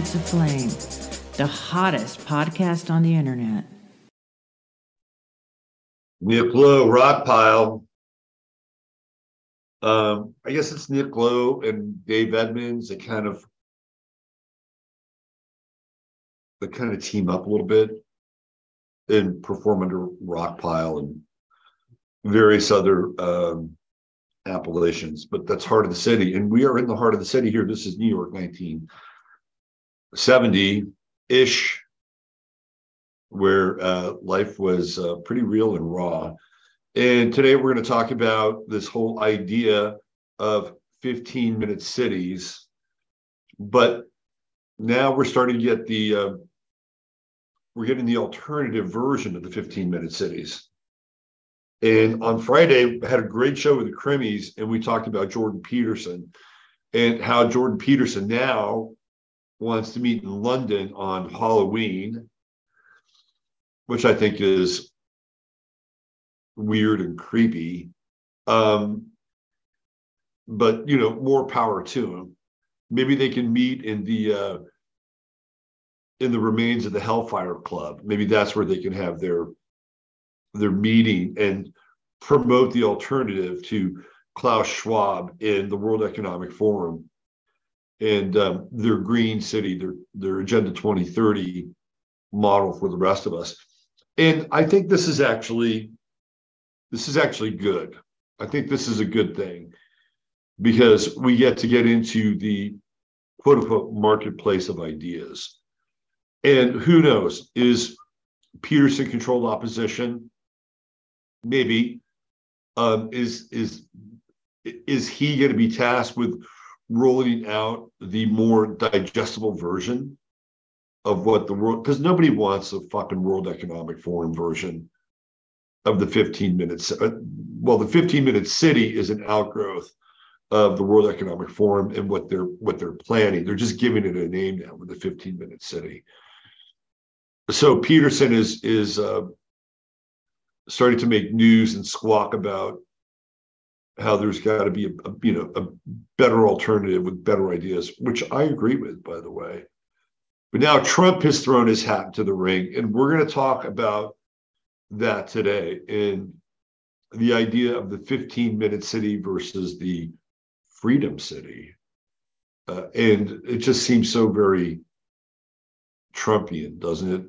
15 Minutes of Flame, the hottest podcast on the internet. Nick Lowe, Rockpile. Um, I guess it's Nick Lowe and Dave Edmunds. They kind of they kind of team up a little bit and perform under Rockpile and various other um, appellations, but that's heart of the city. And we are in the heart of the city here. This is New York 1970 ish, where uh, life was uh, pretty real and raw. And today we're going to talk about this whole idea of 15 minute cities. But now we're starting to get the, uh, we're getting the alternative version of the 15 minute cities. And on Friday, I had a great show with the Crimmies, and we talked about Jordan Peterson and how Jordan Peterson now wants to meet in London on Halloween, which I think is weird and creepy. Um, but you know, more power to him. Maybe they can meet in the uh, in the remains of the Hellfire Club. Maybe that's where they can have their their meeting and promote the alternative to Klaus Schwab in the World Economic Forum and um, their green city, their their Agenda 2030 model for the rest of us. And I think this is actually this is actually good. I think this is a good thing because we get to get into the quote unquote marketplace of ideas. And who knows, is Peterson controlled opposition maybe um, is is is he going to be tasked with rolling out the more digestible version of what the world because nobody wants a fucking world economic forum version of the 15 minutes uh, well the 15 minute city is an outgrowth of the world economic forum and what they're what they're planning. They're just giving it a name now with the 15 minute city. So peterson is is uh, starting to make news and squawk about how there's got to be a, a, you know a better alternative with better ideas, which I agree with, by the way. But now Trump has thrown his hat into the ring, and we're going to talk about that today in the idea of the 15 minute city versus the freedom city. Uh, and it just seems so very Trumpian, doesn't it?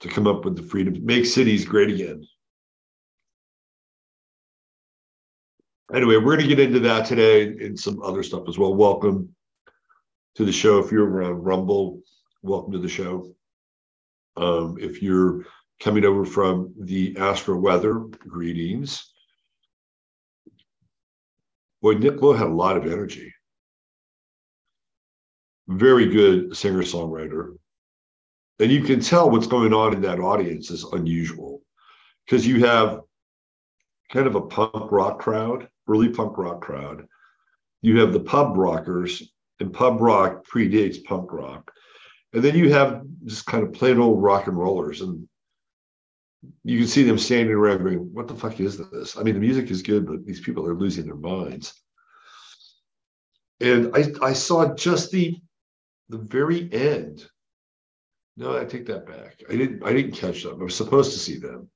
To come up with the freedom, make cities great again. Anyway, we're going to get into that today and some other stuff as well. Welcome to the show. If you're around Rumble, welcome to the show. Um, if you're coming over from the Astro Weather, greetings. Boy, Nick Lowe had a lot of energy. Very good singer songwriter. And you can tell what's going on in that audience is unusual because you have kind of a punk rock crowd early punk rock crowd. You have the pub rockers, and pub rock predates punk rock. And then you have just kind of plain old rock and rollers. And you can see them standing around going, What the fuck is this? I mean, the music is good, but these people are losing their minds. And I, I saw just the the very end. No, I take that back. I didn't I didn't catch them. I was supposed to see them.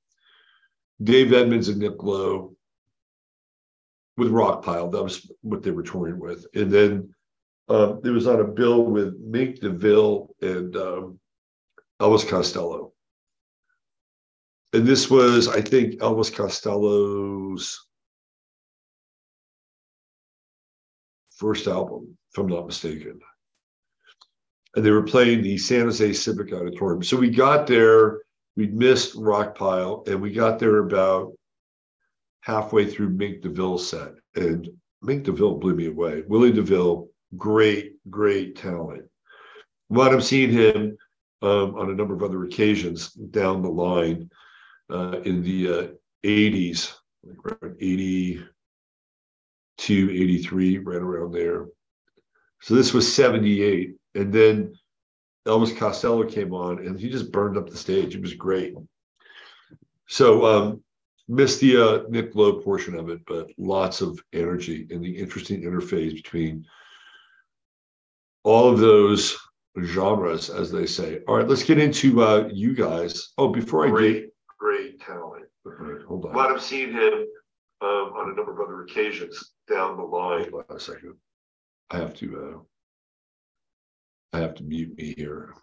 Dave Edmunds and Nick Lowe with Rockpile. That was what they were touring with. And then um, it was on a bill with Mink DeVille and um, Elvis Costello. And this was, I think, Elvis Costello's first album, if I'm not mistaken. And they were playing the San Jose Civic Auditorium. So we got there, we'd missed Rockpile, and we got there about halfway through Mink DeVille's set. And Mink DeVille blew me away. Willie DeVille, great, great talent. What I'm seeing him um, on a number of other occasions down the line uh, in the uh, 80s, like around 82, 83, right around there. So this was 78. And then Elvis Costello came on and he just burned up the stage. It was great. So um, missed the uh, Nick Lowe portion of it, but lots of energy and the interesting interface between all of those genres, as they say. All right, let's get into uh, you guys. Oh, before I great, get great talent. Right, hold on. But I've seen him um, on a number of other occasions down the line. Hold on a second. I have to. Uh, I have to mute me here.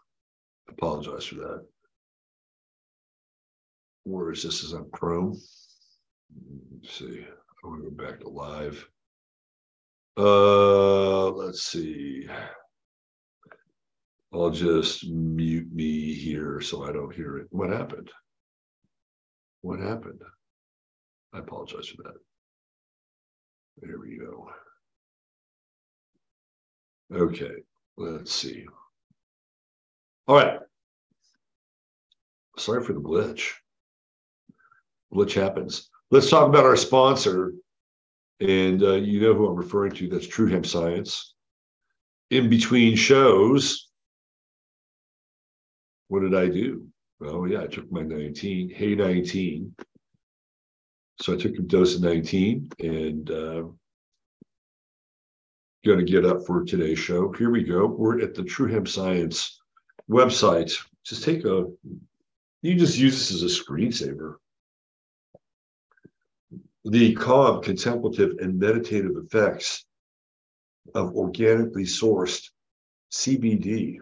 Apologize for that. Where is this? Is on Chrome? Let's see. I want to go back to live. Uh, let's see. I'll just mute me here so I don't hear it. What happened? What happened? I apologize for that. There we go. Okay, let's see. All right. Sorry for the glitch. Glitch happens. Let's talk about our sponsor. And uh, you know who I'm referring to. That's True Hemp Science. In between shows, what did I do? Well, yeah, I took my 19, Hey 19. So I took a dose of 19 and uh, going to get up for today's show. Here we go. We're at the True Hemp Science website. Just take a, you just use this as a screensaver. The calm, contemplative, and meditative effects of organically sourced CBD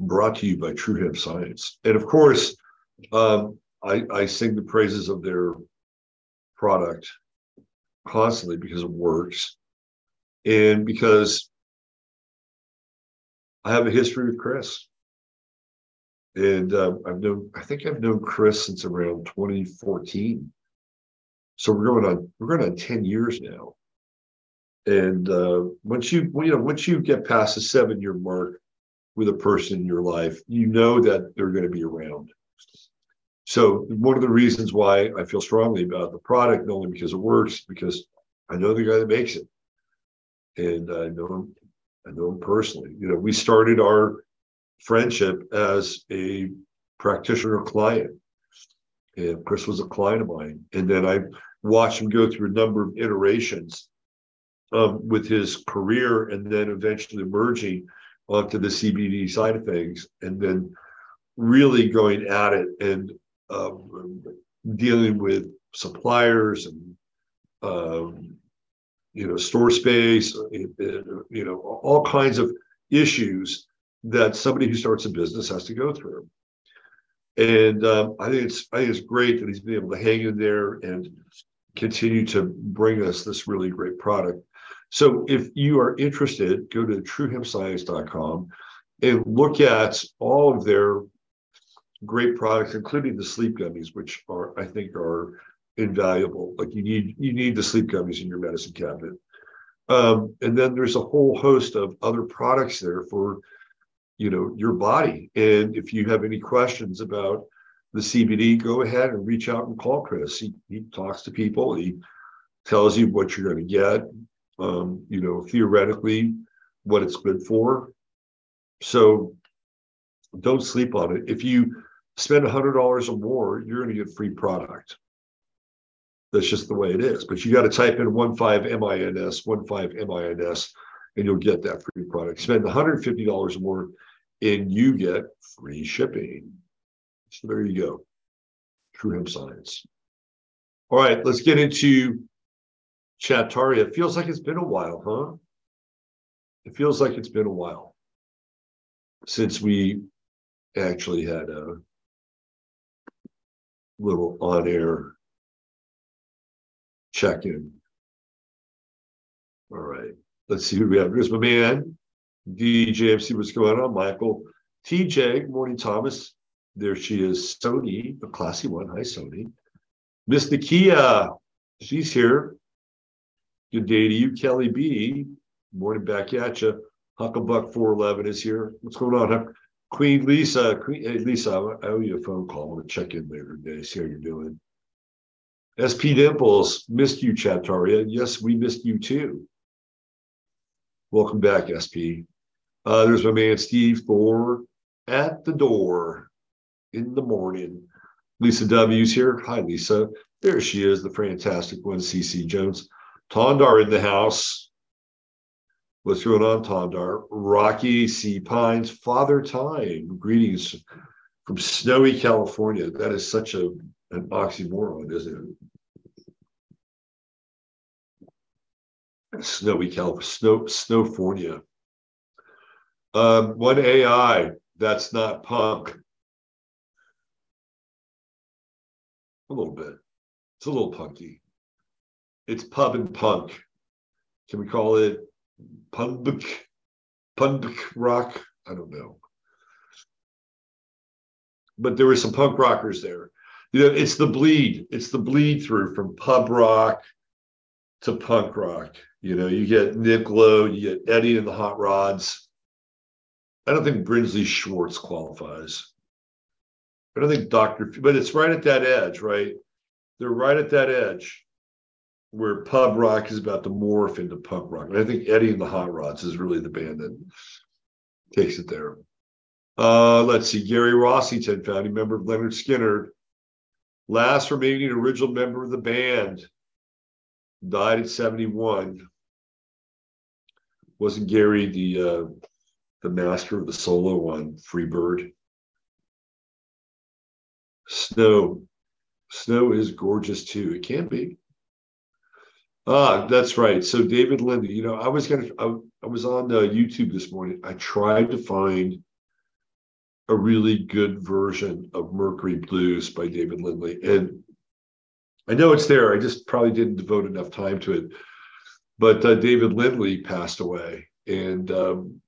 brought to you by True Hemp Science. And of course, um, I, I sing the praises of their product constantly because it works and because I have a history with Chris. And uh, I've known, I think I've known Chris since around 2014. So we're going on, we're going on 10 years now. And uh, once you, you know, once you get past the seven year mark, with a person in your life, you know that they're going to be around. So one of the reasons why I feel strongly about the product, not only because it works, because I know the guy that makes it, and I know him, I know him personally. You know, we started our friendship as a practitioner client, and Chris was a client of mine, and then I watched him go through a number of iterations um, with his career, and then eventually emerging onto the CBD side of things, and then really going at it and um, dealing with suppliers and um, you know store space, you know all kinds of issues that somebody who starts a business has to go through. And um, I think it's I think it's great that he's been able to hang in there and continue to bring us this really great product. So if you are interested, go to truehempscience.com and look at all of their great products, including the sleep gummies, which are I think are invaluable. Like you need you need the sleep gummies in your medicine cabinet. Um, and then there's a whole host of other products there for you know your body. And if you have any questions about the CBD, go ahead and reach out and call Chris. He, he talks to people. He tells you what you're going to get um, you know, theoretically what it's good for. So don't sleep on it. If you spend a hundred dollars or more, you're going to get free product. That's just the way it is. But you got to type in one five MINS, one five MINS, and you'll get that free product. Spend $150 or more, and you get free shipping. So there you go. True Hemp Science. All right, let's get into Chattaria. It feels like it's been a while, huh? It feels like it's been a while since we actually had a little on air check in. All right. Let's see who we have. Here's my man, DJMC. What's going on, Michael? TJ, morning, Thomas. There she is, Sony, the classy one. Hi, Sony. Miss Nakia, she's here. Good day to you, Kelly B. Morning back at you. Hucklebuck 411 is here. What's going on? Queen Lisa, Queen hey, Lisa, I owe you a phone call. I want to check in later today, see how you're doing. SP Dimples, missed you, Chataria. Yes, we missed you too. Welcome back, SP. Uh, there's my man Steve Thor at the door in the morning. Lisa W's here. Hi, Lisa. There she is, the fantastic one, CC Jones. Tondar in the house. What's going on, Tondar? Rocky C. Pines, Father Time. Greetings from snowy California. That is such a an oxymoron, isn't it? Snowy California, snow, Snowfornia. Um, one AI, that's not punk. A little bit. It's a little punky. It's pub and punk. Can we call it punk, punk rock? I don't know. But there were some punk rockers there. You know, it's the bleed. It's the bleed through from pub rock to punk rock. You know, you get Nick Lowe, you get Eddie and the Hot Rods. I don't think Brinsley Schwarz qualifies. I don't think Dr. But it's right at that edge, right? They're right at that edge where pub rock is about to morph into punk rock. And I think Eddie and the Hot Rods is really the band that takes it there. Uh, let's see, Gary Rossington, founding member of Lynyrd Skynyrd, last remaining original member of the band, died at 71. Wasn't Gary the uh, the master of the solo one, Freebird? Snow. Snow is gorgeous too. It can be. Ah, that's right. So David Lindley, you know, I was gonna, I, I was on uh, YouTube this morning. I tried to find a really good version of Mercury Blues by David Lindley, and I know it's there. I just probably didn't devote enough time to it. But uh, David Lindley passed away, and um,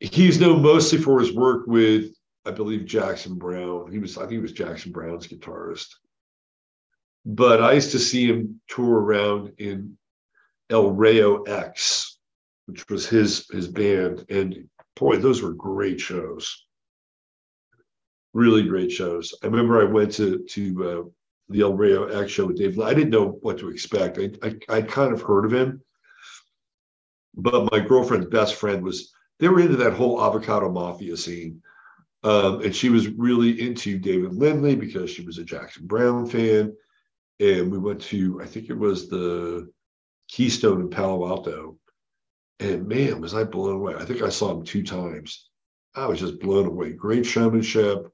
he's known mostly for his work with, I believe, Jackson Browne. He was, I think, he was Jackson Browne's guitarist but I used to see him tour around in El Rayo X, which was his his band, and boy, those were great shows. Really great shows. I remember I went to to uh, the El Rayo X show with Dave. I didn't know what to expect. I I I kind of heard of him, but my girlfriend's best friend was. They were into that whole avocado mafia scene. Um, and she was really into David Lindley because she was a Jackson Browne fan and we went to I think it was the Keystone in Palo Alto, and man, was I blown away! I think I saw him two times. I was just blown away. Great showmanship.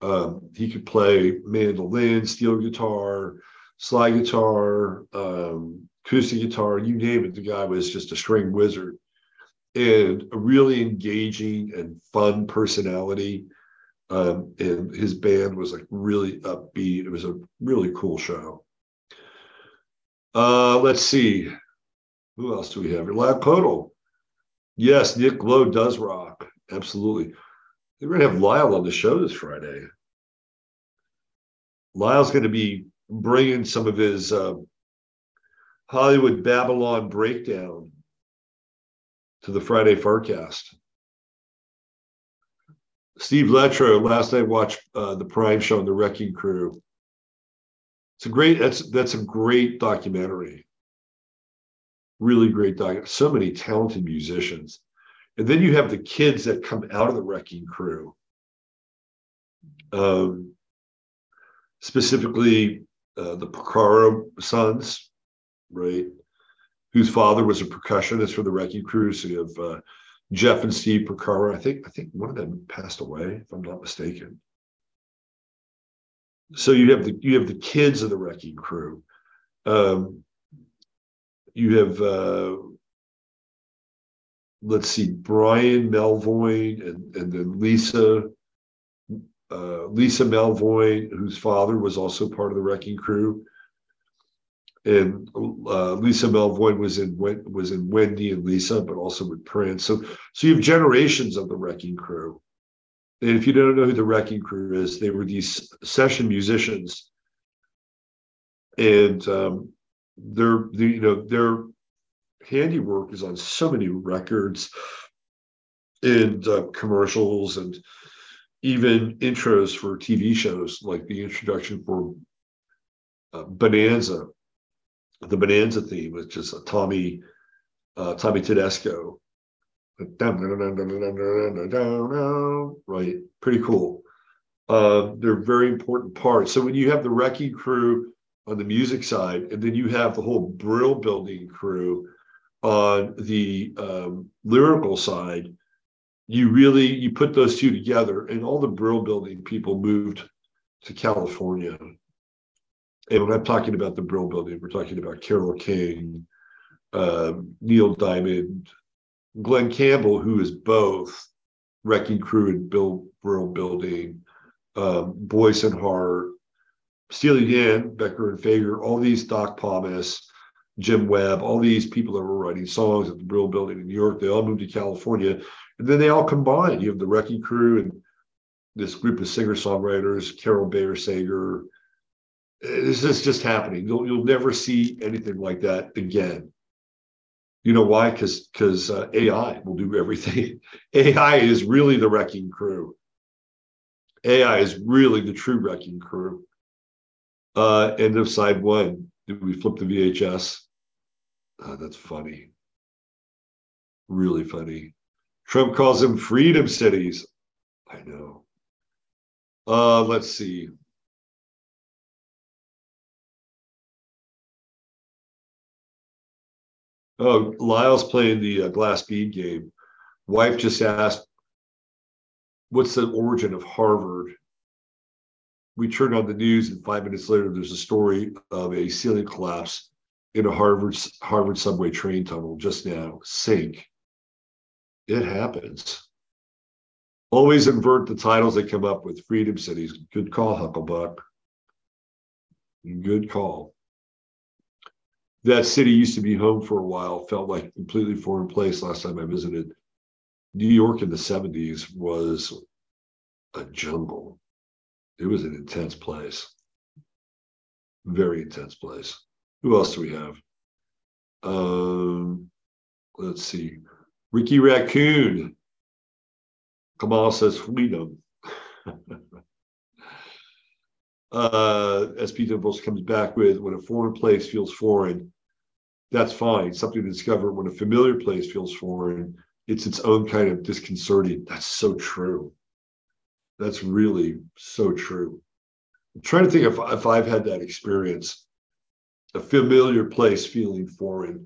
Um, he could play mandolin, steel guitar, slide guitar, um, acoustic guitar, you name it. The guy was just a string wizard and a really engaging and fun personality. Um, and his band was like really upbeat. It was a really cool show. Uh, let's see. Who else do we have? Lab Podal. Yes, Nick Lowe does rock. Absolutely. We're going to have Lyle on the show this Friday. Lyle's going to be bringing some of his uh, Hollywood Babylon breakdown to the Friday forecast. Steve Letro, last night watched uh, the Prime show on the Wrecking Crew. It's a great that's that's a great documentary. Really great doc. So many talented musicians. And then you have the kids that come out of the Wrecking Crew. Um, specifically uh, the Porcaro sons, right? Whose father was a percussionist for the Wrecking Crew. So you have uh, Jeff and Steve Porcaro. I think I think one of them passed away, if I'm not mistaken. So you have the you have the kids of the Wrecking Crew. Um, you have uh, let's see, Brian Melvoin and, and then Lisa uh, Lisa Melvoin, whose father was also part of the Wrecking Crew. And uh, Lisa Melvoin was in was in Wendy and Lisa, but also with Prince. So so you have generations of the Wrecking Crew. And if you don't know who the Wrecking Crew is, they were these session musicians, and um, their the, you know their handiwork is on so many records and uh, commercials and even intros for TV shows, like the introduction for uh, Bonanza, the Bonanza theme, which is a Tommy uh, Tommy Tedesco. Right, pretty cool. Uh, they're very important parts. So when you have the wrecking crew on the music side, and then you have the whole Brill building crew on the um, lyrical side, you really you put those two together, and all the Brill building people moved to California. And when I'm talking about the Brill building, we're talking about Carole King, uh, Neil Diamond, Glen Campbell, who is both Wrecking Crew and Bill Brill building, um, Boyce and Hart, Steely Dan, Becker and Fagen, all these Doc Pomus, Jim Webb, all these people that were writing songs at the Brill Building in New York, they all moved to California. And then they all combined. You have the Wrecking Crew and this group of singer songwriters, Carole Bayer Sager. This is just happening. You'll, you'll never see anything like that again. You know why? Because because uh, AI will do everything. AI is really the wrecking crew. AI is really the true wrecking crew. Uh, end of side one. Did we flip the VHS? Oh, that's funny. Really funny. Trump calls them freedom cities. I know. Uh, let's see. Oh, Lyle's playing the uh, glass bead game. Wife just asked, "What's the origin of Harvard?" We turned on the news, and five minutes later, there's a story of a ceiling collapse in a Harvard Harvard subway train tunnel just now. Sink. It happens. Always invert the titles they come up with. Freedom Cities. Good call, Hucklebuck. Good call. That city used to be home for a while, felt like a completely foreign place last time I visited. New York in the 70s was a jungle. It was an intense place. Very intense place. Who else do we have? Um, let's see. Ricky Raccoon. Kamal says freedom. uh, SP Dimples comes back with when a foreign place feels foreign, that's fine. Something to discover when a familiar place feels foreign, it's its own kind of disconcerting. That's so true. That's really so true. I'm trying to think if, if I've had that experience, a familiar place feeling foreign.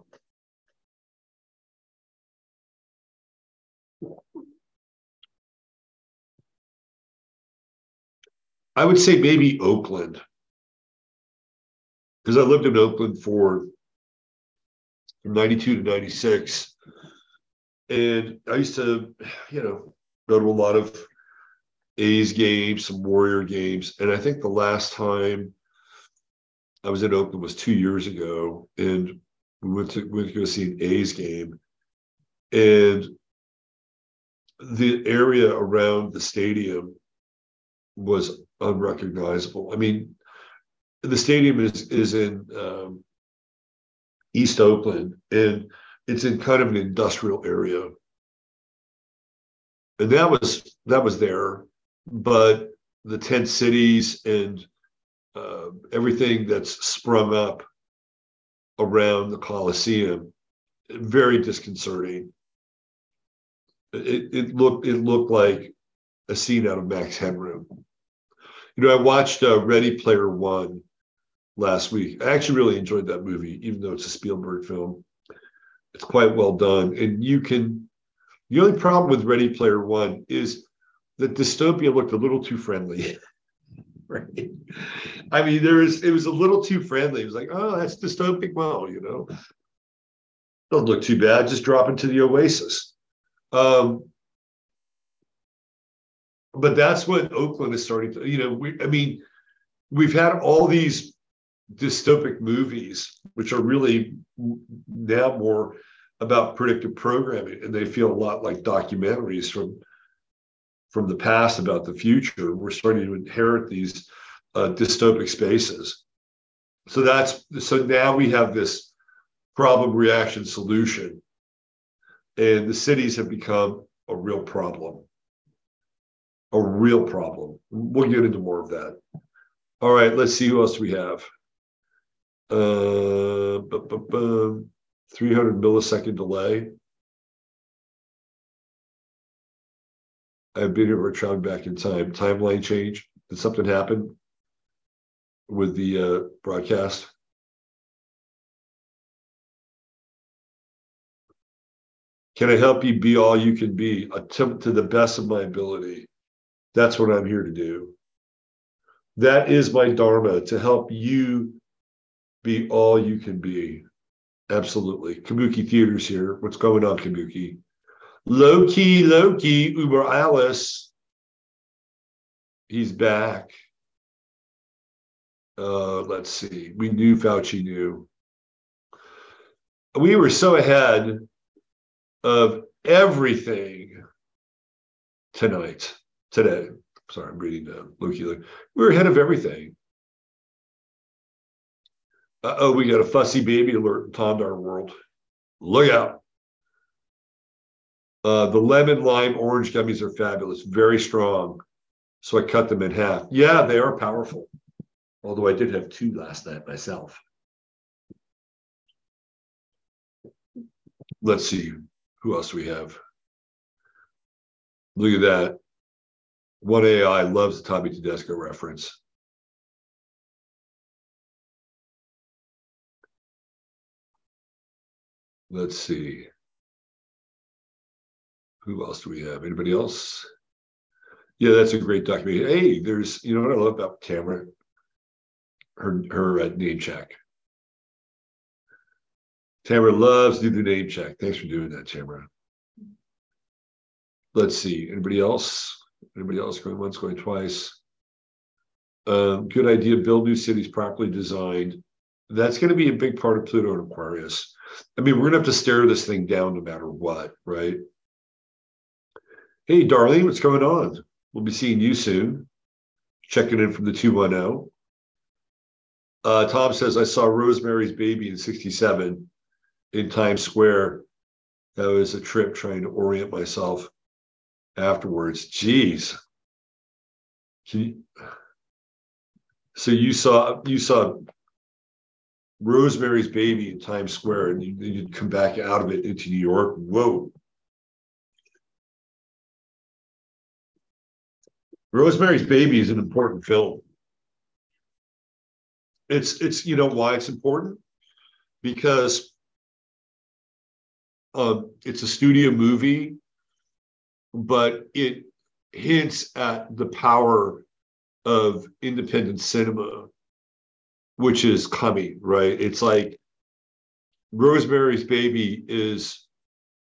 I would say maybe Oakland. Because I lived in Oakland for from 92 to 96. And I used to, you know, go to a lot of A's games, some Warrior games. And I think the last time I was in Oakland was two years ago. And we went to, we went to go see an A's game. And the area around the stadium was unrecognizable. I mean, the stadium is is in um, East Oakland, and it's in kind of an industrial area. And that was that was there, but the tent cities and uh, everything that's sprung up around the Coliseum, very disconcerting. It, it looked it looked like a scene out of Max Headroom. You know, I watched uh, Ready Player One last week. I actually really enjoyed that movie, even though it's a Spielberg film. It's quite well done. And you can, the only problem with Ready Player One is that dystopia looked a little too friendly. right? I mean, there was, it was a little too friendly. It was like, oh, that's dystopic. Well, you know, don't look too bad. Just drop into the oasis. Um, but that's what Oakland is starting to, you know, we, I mean, we've had all these dystopic movies, which are really now more about predictive programming, and they feel a lot like documentaries from from the past about the future. We're starting to inherit these uh, dystopic spaces. So that's so now we have this problem reaction solution, and the cities have become a real problem. A real problem. We'll get into more of that. All right, let's see who else we have. Uh, 300 millisecond delay. I've been here for traveling back in time. Timeline change. Did something happen with the uh, broadcast? Can I help you be all you can be? Attempt to the best of my ability. That's what I'm here to do. That is my Dharma to help you be all you can be. Absolutely. Kabuki Theaters here. What's going on, Kabuki? Loki, Loki, Uber Alice. He's back. Uh, let's see. We knew Fauci knew. We were so ahead of everything tonight, today. Sorry, I'm reading down. Loki, We're ahead of everything. Uh oh, we got a fussy baby alert in Tondar world. Look out. Uh, the lemon, lime, orange gummies are fabulous, very strong. So I cut them in half. Yeah, they are powerful. Although I did have two last night myself. Let's see who else we have. Look at that. One AI loves the Tommy Tedesco reference. Let's see. Who else do we have? Anybody else? Yeah, that's a great documentary. Hey, there's, you know what I love about Tamara? Her, her uh, name check. Tamara loves to do the name check. Thanks for doing that, Tamara. Let's see. Anybody else? Anybody else going once, going twice? Um, good idea. Build new cities properly designed. That's going to be a big part of Pluto and Aquarius. I mean, we're going to have to stare this thing down no matter what, right? Hey, Darlene, what's going on? We'll be seeing you soon. Checking in from the 210. Uh, Tom says, I saw Rosemary's Baby in 67 in Times Square. That was a trip trying to orient myself afterwards. Jeez. You, so you saw you saw Rosemary's Baby in Times Square, and you, you'd come back out of it into New York. Whoa. Rosemary's Baby is an important film. It's it's you know why it's important because um, it's a studio movie, but it hints at the power of independent cinema which is coming, right? It's like Rosemary's Baby is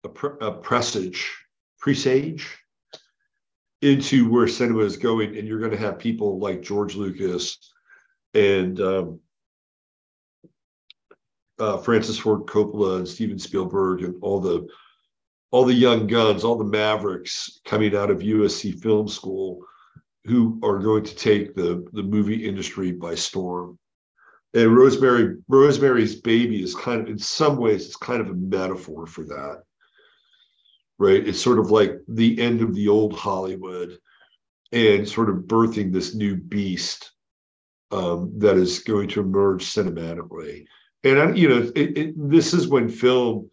a, pre- a presage, presage into where cinema is going, and you're going to have people like George Lucas and um, uh, Francis Ford Coppola and Steven Spielberg and all the all the young guns, all the mavericks coming out of USC Film School, who are going to take the the movie industry by storm and Rosemary Rosemary's Baby is kind of in some ways it's kind of a metaphor for that. Right? It's sort of like the end of the old Hollywood and sort of birthing this new beast um, that is going to emerge cinematically. And I, you know, it, it, this is when film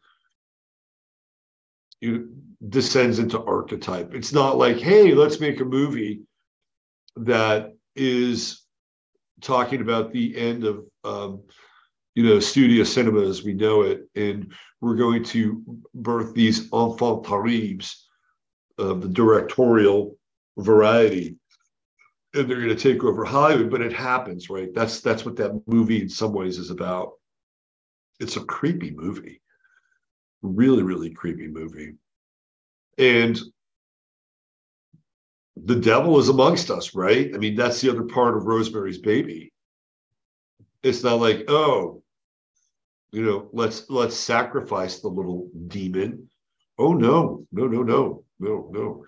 you descends into archetype. It's not like, hey, let's make a movie that is talking about the end of um, you know studio cinema as we know it, and we're going to birth these enfants terribles of the directorial variety, and they're going to take over Hollywood. But it happens, right? That's that's what that movie in some ways is about. It's a creepy movie, really, really creepy movie, and the devil is amongst us, right? I mean, that's the other part of Rosemary's Baby. It's not like, oh, you know, let's let's sacrifice the little demon. Oh no, no, no, no, no, no.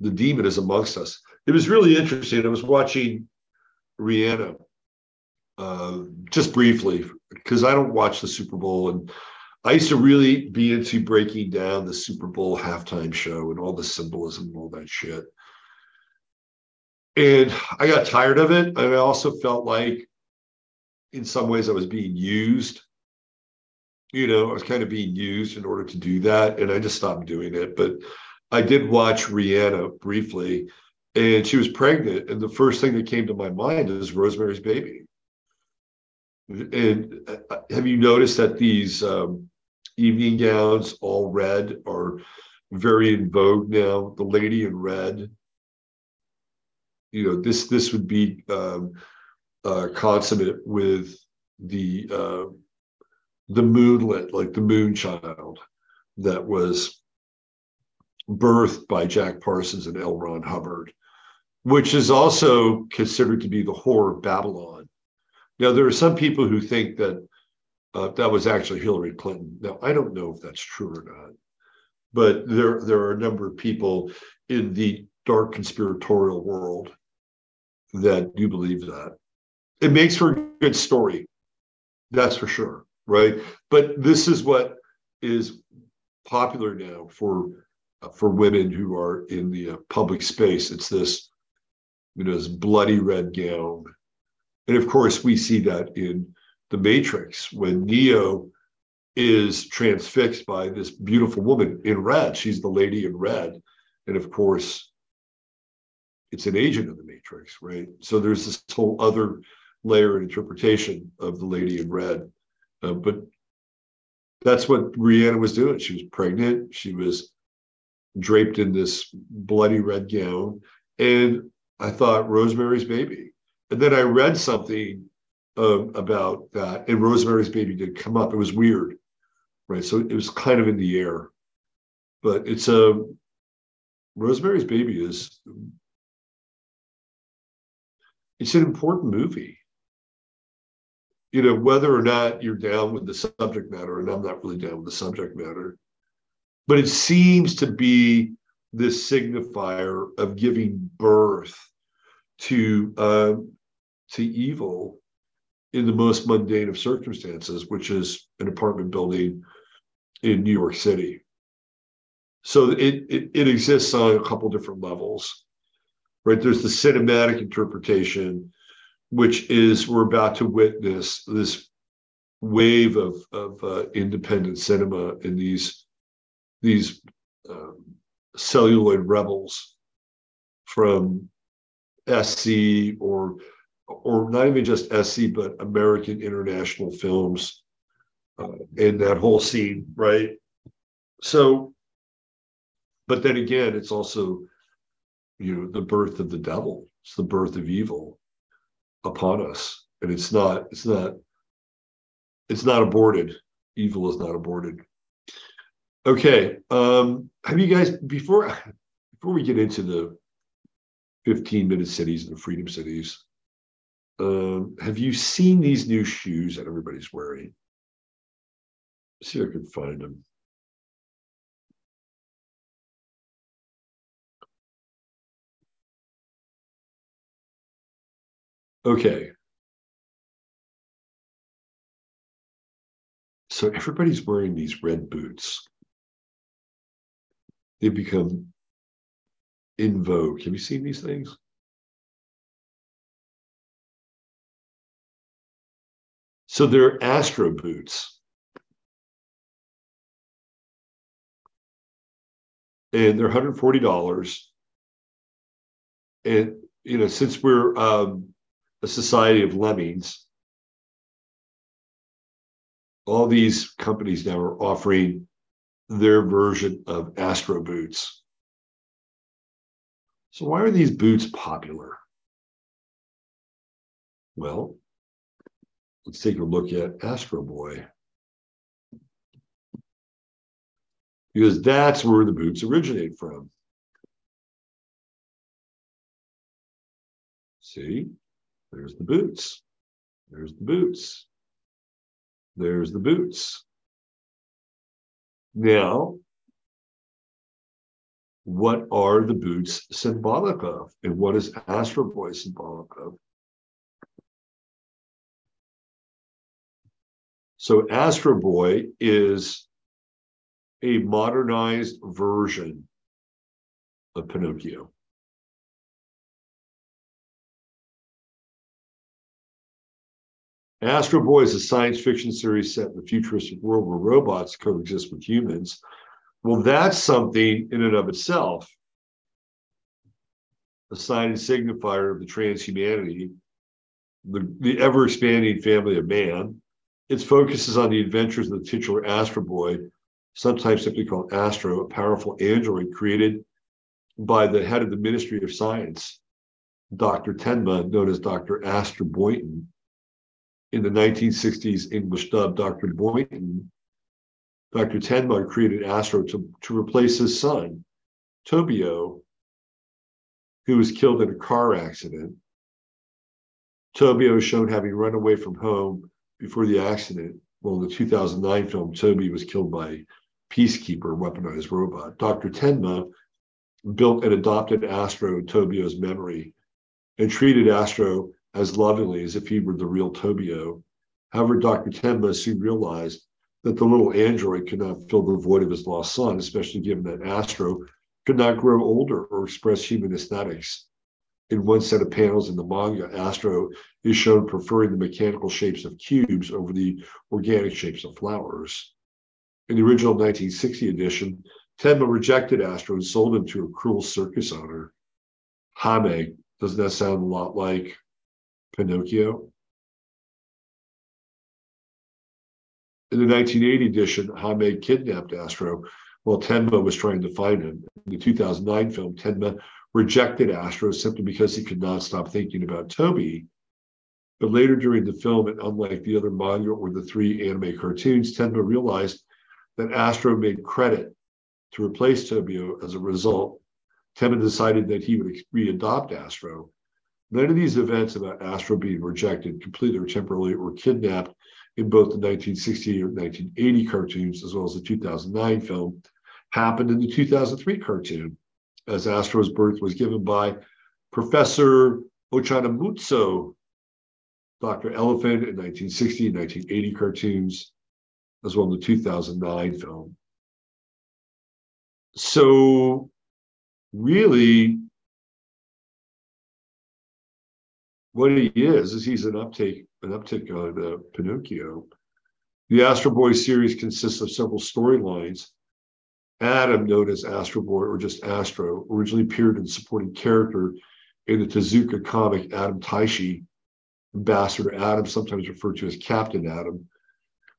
The demon is amongst us. It was really interesting. I was watching Rihanna uh, just briefly because I don't watch the Super Bowl and I used to really be into breaking down the Super Bowl halftime show and all the symbolism and all that shit. And I got tired of it. And I also felt like, in some ways, I was being used. You know, I was kind of being used in order to do that. And I just stopped doing it. But I did watch Rihanna briefly, and she was pregnant. And the first thing that came to my mind is Rosemary's Baby. And uh, have you noticed that these um, evening gowns, all red, are very in vogue now. The lady in red. You know, this this would be um, uh, consummate with the uh, the moonlit, like the moon child, that was birthed by Jack Parsons and L. Ron Hubbard, which is also considered to be the whore of Babylon. Now, there are some people who think that uh, that was actually Hillary Clinton. Now, I don't know if that's true or not, but there, there are a number of people in the dark conspiratorial world that do believe that. It makes for a good story, that's for sure, right? But this is what is popular now for uh, for women who are in the uh, public space. It's this, you know, this bloody red gown, and of course we see that in the Matrix when Neo is transfixed by this beautiful woman in red. She's the lady in red. And of course, it's an agent of the Matrix, right? So there's this whole other layer and interpretation of the lady in red. Uh, but that's what Rihanna was doing. She was pregnant. She was draped in this bloody red gown. And I thought, Rosemary's Baby. And then I read something about that. And Rosemary's Baby did come up. It was weird, right? So it was kind of in the air, but it's a um, Rosemary's Baby is it's an important movie. You know, whether or not you're down with the subject matter, and I'm not really down with the subject matter, but it seems to be this signifier of giving birth to uh, to evil in the most mundane of circumstances, which is an apartment building in New York City. So it, it, it exists on a couple different levels, right? There's the cinematic interpretation, which is we're about to witness this wave of, of uh, independent cinema in these these um, celluloid rebels from SC or or not even just SC, but American international films uh, in that whole scene, right? So, but then again, it's also, you know, the birth of the devil. It's the birth of evil upon us, and it's not. It's not. It's not aborted. Evil is not aborted. Okay. Um, have you guys before before we get into the 15 minute cities and the freedom cities? Um, have you seen these new shoes that everybody's wearing? Let's see if I can find them. Okay. So everybody's wearing these red boots. They've become in vogue. Have you seen these things? So they're Astro boots. And they're $140. And, you know, since we're um, a society of lemmings, all these companies now are offering their version of Astro boots. So, why are these boots popular? Well, let's take a look at Astro Boy. Because that's where the boots originate from. See, there's the boots. There's the boots. There's the boots. Now, what are the boots symbolic of? And what is Astro Boy symbolic of? So Astro Boy is a modernized version of Pinocchio. Astro Boy is a science fiction series set in a futuristic world where robots coexist with humans. Well, that's something in and of itself. A sign and signifier of the transhumanity, the, the ever expanding family of man. Its focus is on the adventures of the titular Astro Boy, sometimes simply called Astro, a powerful android created by the head of the Ministry of Science, Dr. Tenma, known as Dr. Astro Boynton in the 1960s English dub, Dr. Boynton, Dr. Tenma created Astro to, to replace his son, Tobio, who was killed in a car accident. Tobio is shown having run away from home before the accident. Well, in the 2009 film, Toby was killed by Peacekeeper, weaponized robot. Dr. Tenma built and adopted Astro in Tobio's memory and treated Astro as lovingly as if he were the real Tobio. However, Dr. Tenma soon realized that the little android could not fill the void of his lost son, especially given that Astro could not grow older or express human aesthetics. In one set of panels in the manga, Astro is shown preferring the mechanical shapes of cubes over the organic shapes of flowers. In the original 1960 edition, Tenma rejected Astro and sold him to a cruel circus owner. Hame, doesn't that sound a lot like Pinocchio. In the 1980 edition, Hame kidnapped Astro while Tenma was trying to find him. In the 2009 film, Tenma rejected Astro simply because he could not stop thinking about Toby. But later during the film, and unlike the other manga or the three anime cartoons, Tenma realized that Astro made credit to replace Tobio. As a result, Tenma decided that he would re-adopt Astro None of these events about Astro being rejected completely or temporarily or kidnapped in both the 1960 or 1980 cartoons as well as the 2009 film happened in the 2003 cartoon, as Astro's birth was given by Professor Ochanomizu, Dr. Elefun in 1960 and 1980 cartoons, as well as the 2009 film. So, really, what he is is he's an uptake an uptick on uh, Pinocchio. The Astro Boy series consists of several storylines. Atom, known as Astro Boy or just Astro, originally appeared in supporting character in the Tezuka comic Atom Taishi, Ambassador Atom, sometimes referred to as Captain Atom,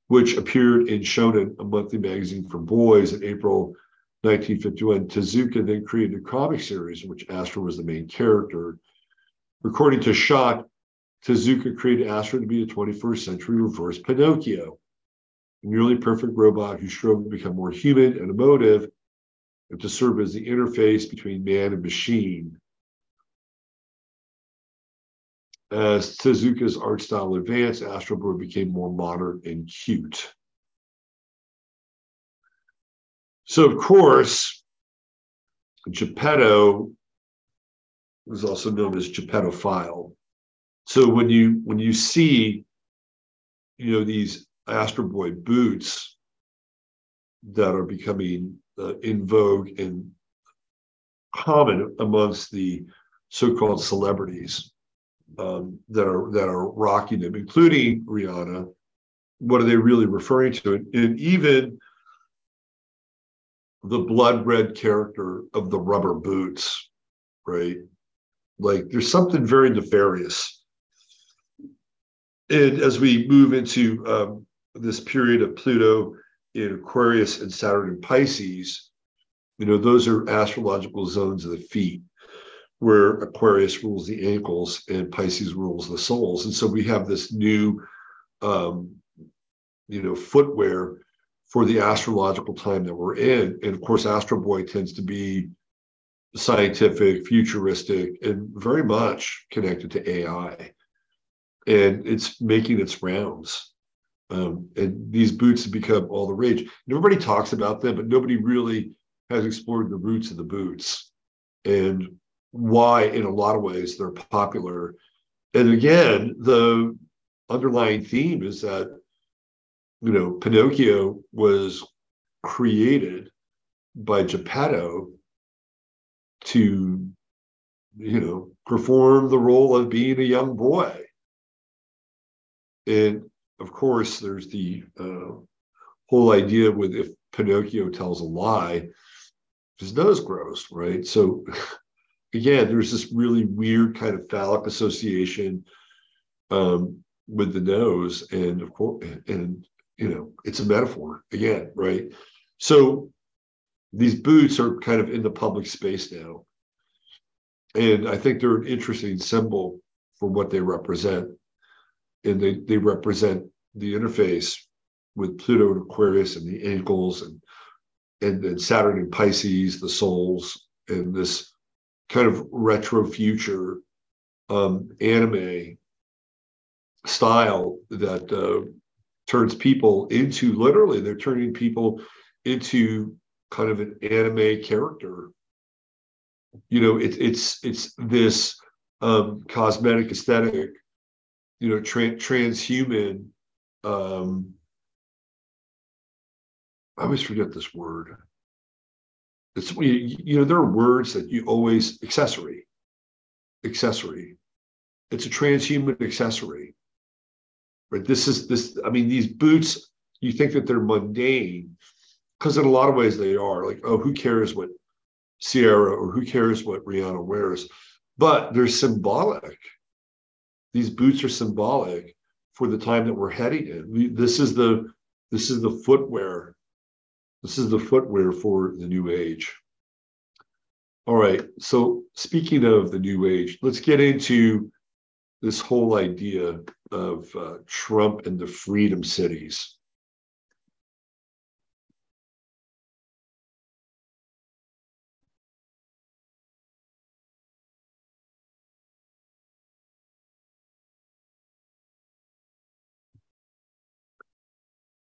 which appeared in Shonen, a monthly magazine for boys, in April 1951. Tezuka then created a comic series in which Astro was the main character. According to Schodt, Tezuka created Astro to be a 21st century reverse Pinocchio, nearly perfect robot who strove to become more human and emotive and to serve as the interface between man and machine. As Tezuka's art style advanced, Astro Boy became more modern and cute. So, of course, Geppetto was also known as Geppettophile. So when you when you see, you know, these Astro Boy boots that are becoming uh, in vogue and common amongst the so-called celebrities um, that are that are rocking them, including Rihanna. What are they really referring to? And, even the blood red character of the rubber boots, right? Like there's something very nefarious. And as we move into um, this period of Pluto in Aquarius and Saturn in Pisces, you know, those are astrological zones of the feet where Aquarius rules the ankles and Pisces rules the soles. And so we have this new, um, you know, footwear for the astrological time that we're in. And of course, Astro Boy tends to be scientific, futuristic, and very much connected to AI. and it's making its rounds. Um, and these boots have become all the rage. And everybody talks about them, but nobody really has explored the roots of the boots and why, in a lot of ways, they're popular. And again, the underlying theme is that you know Pinocchio was created by Geppetto to you know perform the role of being a young boy and of course there's the uh, whole idea with if pinocchio tells a lie his nose grows right? So again there's this really weird kind of phallic association um, with the nose and of course and you know it's a metaphor again right? So these boots are kind of in the public space now. And i think they're an interesting symbol for what they represent and they, they represent the interface with pluto and aquarius and the ankles and and then saturn and pisces the soles, and this kind of retro future um, anime style that uh, turns people into literally they're turning people into kind of an anime character. You know it, it's it's this um cosmetic aesthetic you know tra- transhuman um i always forget this word. It's you, you know there are words that you always accessory accessory. It's a transhuman accessory. Right? This is this i mean these boots you think that they're mundane because in a lot of ways they are. Like oh who cares what ciara or who cares what rihanna wears? But they're symbolic these boots are symbolic for the time that we're heading in. We, this is the this is the footwear. This is the footwear for the new age. All right so speaking of the new age let's get into this whole idea of uh, Trump and the freedom cities.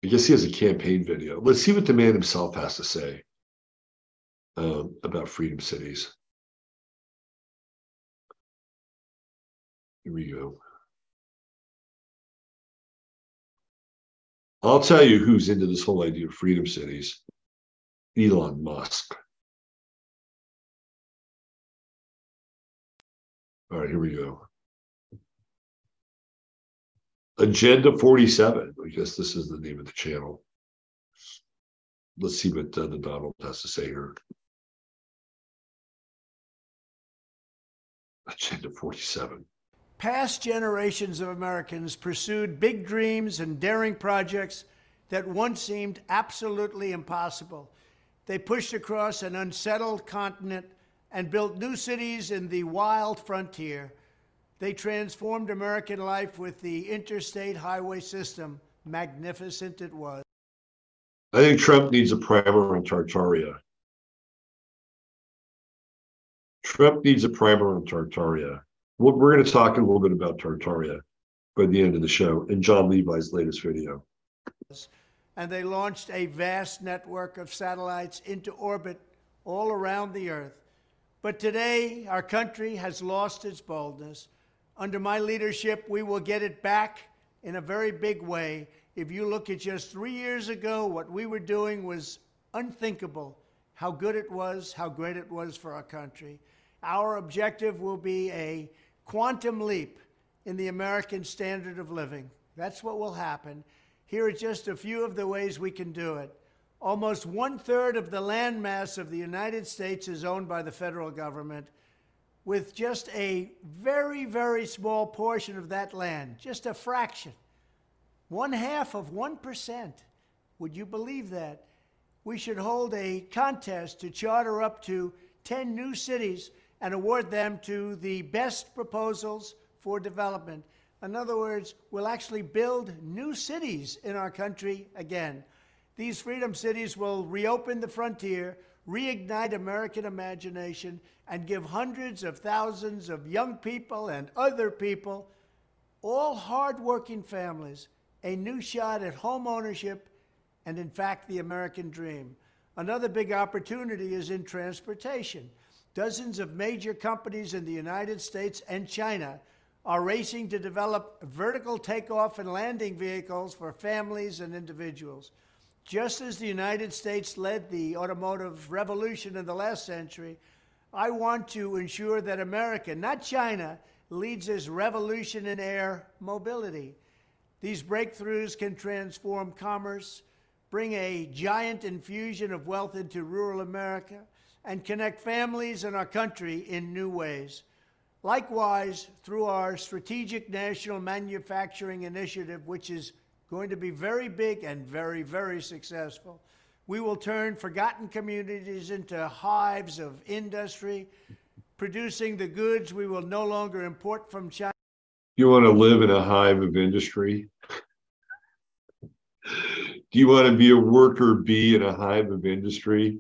I guess he has a campaign video. Let's see what the man himself has to say um, about freedom cities. Here we go. I'll tell you who's into this whole idea of freedom cities Elon Musk. All right, here we go. Agenda 47. I guess this is the name of the channel. Let's see what uh, the Donald has to say here. Agenda 47. Past generations of Americans pursued big dreams and daring projects that once seemed absolutely impossible. They pushed across an unsettled continent and built new cities in the wild frontier. They transformed American life with the interstate highway system. Magnificent it was. I think Trump needs a primer on Tartaria. Trump needs a primer on Tartaria we're going to talk a little bit about Tartaria by the end of the show in Jon Levi's latest video. And they launched a vast network of satellites into orbit all around the Earth. But today, our country has lost its boldness. Under my leadership, we will get it back in a very big way. If you look at just three years ago, what we were doing was unthinkable how good it was, how great it was for our country. Our objective will be a quantum leap in the American standard of living. That's what will happen. Here are just a few of the ways we can do it. Almost one third of the landmass of the United States is owned by the federal government, with just a very, very small portion of that land, just a fraction, one half of 1%. Would you believe that? We should hold a contest to charter up to 10 new cities and award them to the best proposals for development. In other words, we'll actually build new cities in our country again. These freedom cities will reopen the frontier, reignite American imagination, and give hundreds of thousands of young people and other people all hardworking families a new shot at home ownership and, in fact, the American dream. Another big opportunity is in transportation. Dozens of major companies in the United States and China are racing to develop vertical takeoff and landing vehicles for families and individuals. Just as the United States led the automotive revolution in the last century, I want to ensure that America, not China, leads this revolution in air mobility. These breakthroughs can transform commerce, bring a giant infusion of wealth into rural America, and connect families and our country in new ways. Likewise, through our Strategic National Manufacturing Initiative, which is going to be very big and very, very successful, we will turn forgotten communities into hives of industry, producing the goods we will no longer import from China. You want to live in a hive of industry? Do you want to be a worker bee in a hive of industry?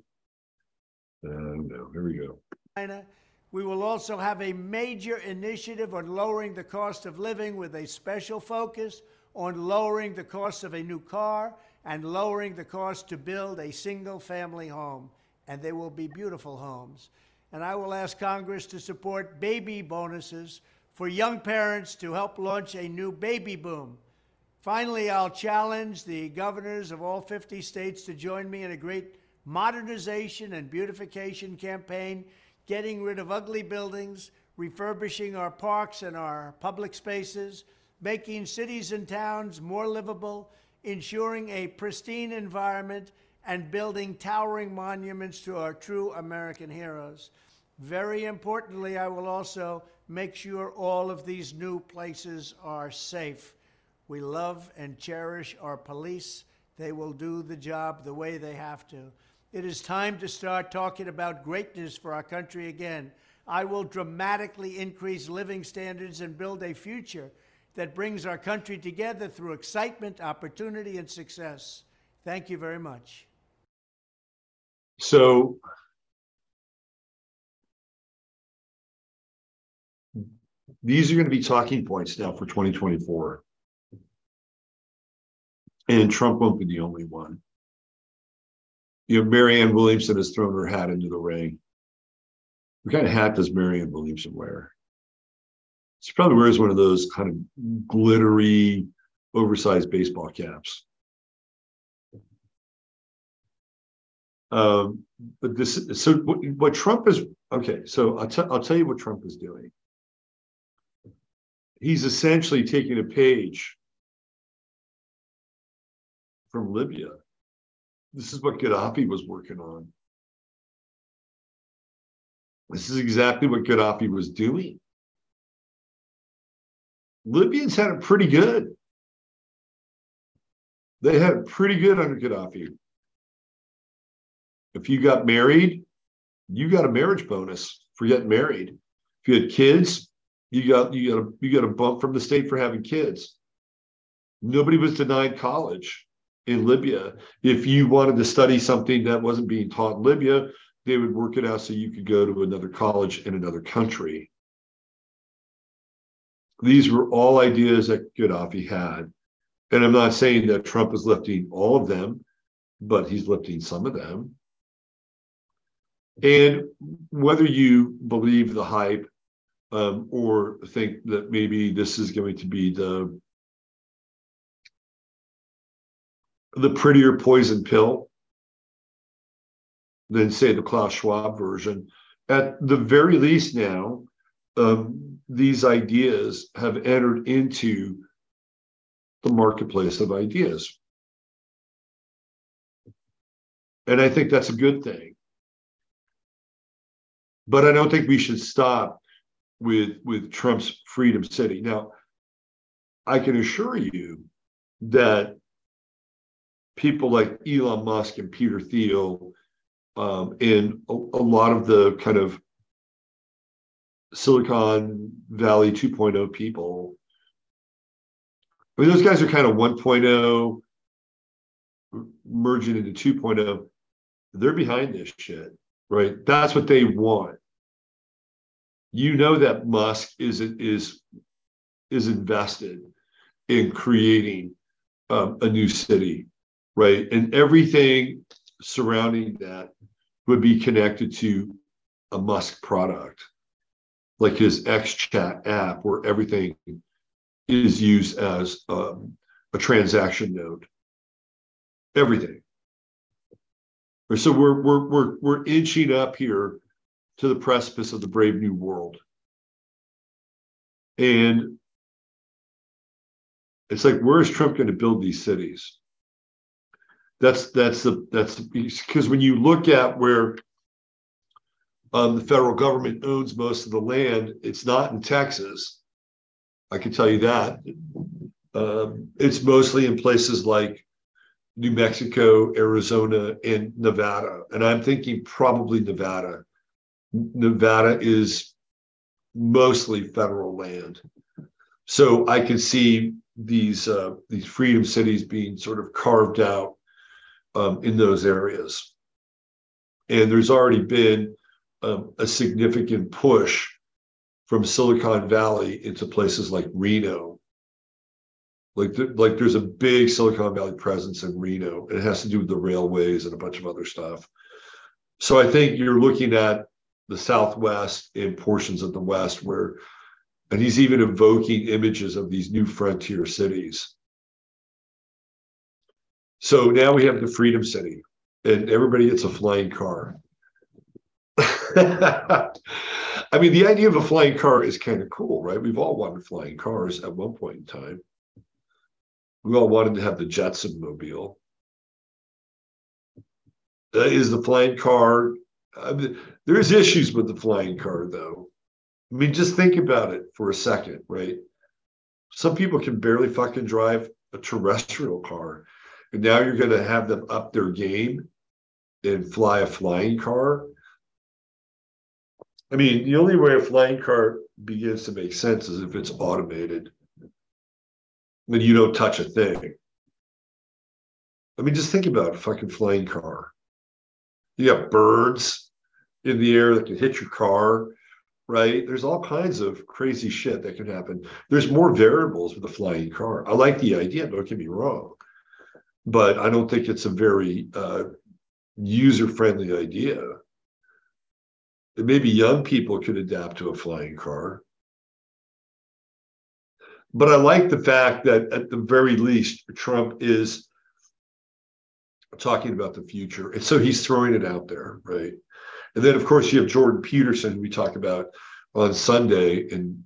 Uh, no, here we go. China. We will also have a major initiative on lowering the cost of living with a special focus on lowering the cost of a new car and lowering the cost to build a single family home. And they will be beautiful homes. And I will ask Congress to support baby bonuses for young parents to help launch a new baby boom. Finally, I'll challenge the governors of all 50 states to join me in a great modernization and beautification campaign, getting rid of ugly buildings, refurbishing our parks and our public spaces, making cities and towns more livable, ensuring a pristine environment, and building towering monuments to our true American heroes. Very importantly, I will also make sure all of these new places are safe. We love and cherish our police. They will do the job the way they have to. It is time to start talking about greatness for our country again. I will dramatically increase living standards and build a future that brings our country together through excitement, opportunity, and success. Thank you very much. So, these are going to be talking points now for 2024. And Trump won't be the only one. You know, Marianne Williamson has thrown her hat into the ring. What kind of hat does Marianne Williamson wear? She probably wears one of those kind of glittery, oversized baseball caps. Um, but this, so what, what Trump is okay. So I'll, t- I'll tell you what Trump is doing. He's essentially taking a page from Libya. This is what Gaddafi was working on. This is exactly what Gaddafi was doing. Libyans had it pretty good. They had it pretty good under Gaddafi. If you got married, you got a marriage bonus for getting married. If you had kids, you got you got a you got a bump from the state for having kids. Nobody was denied college in Libya. If you wanted to study something that wasn't being taught in Libya, they would work it out so you could go to another college in another country. These were all ideas that Gaddafi had. And I'm not saying that Trump is lifting all of them, but he's lifting some of them. And whether you believe the hype um, or think that maybe this is going to be the the prettier poison pill than say the Klaus Schwab version. At the very least, now um, these ideas have entered into the marketplace of ideas. And I think that's a good thing. But I don't think we should stop with, with Trump's Freedom City. Now, I can assure you that people like Elon Musk and Peter Thiel um, and a, a lot of the kind of Silicon Valley 2.0 people. I mean, those guys are kind of 1.0 merging into 2.0. They're behind this shit, right? That's what they want. You know that Musk is is is invested in creating um, a new city, right? And everything surrounding that would be connected to a Musk product, like his XChat app, where everything is used as um, a transaction node. Everything. So we're we're we're we're inching up here to the precipice of the brave new world. And it's like, where is Trump going to build these cities? That's that's the that's because when you look at where um, the federal government owns most of the land, it's not in Texas. I can tell you that. Um, it's mostly in places like New Mexico, Arizona, and Nevada. And I'm thinking probably Nevada. Nevada is mostly federal land. So I can see these uh, these freedom cities being sort of carved out um, in those areas. And there's already been a significant push from Silicon Valley into places like Reno. Like, like there's a big Silicon Valley presence in Reno. It has to do with the railways and a bunch of other stuff. So I think you're looking at the Southwest and portions of the West where, and he's even evoking images of these new frontier cities so now we have the Freedom City, and everybody gets a flying car. I mean, the idea of a flying car is kind of cool, right? We've all wanted flying cars at one point in time. We all wanted to have the Jetson mobile. Uh, is the flying car? I mean, there's issues with the flying car, though. I mean, just think about it for a second, right? Some people can barely fucking drive a terrestrial car. And now you're going to have them up their game and fly a flying car. I mean, the only way a flying car begins to make sense is if it's automated. Then you don't touch a thing. I mean, just think about a fucking flying car. You got birds in the air that can hit your car, right? There's all kinds of crazy shit that can happen. There's more variables with a flying car. I like the idea, don't get me wrong but I don't think it's a very uh, user friendly idea. Maybe young people could adapt to a flying car. But I like the fact that at the very least, Trump is talking about the future. And so he's throwing it out there, right? And then, of course, you have Jordan Peterson, who we talk about on Sunday, and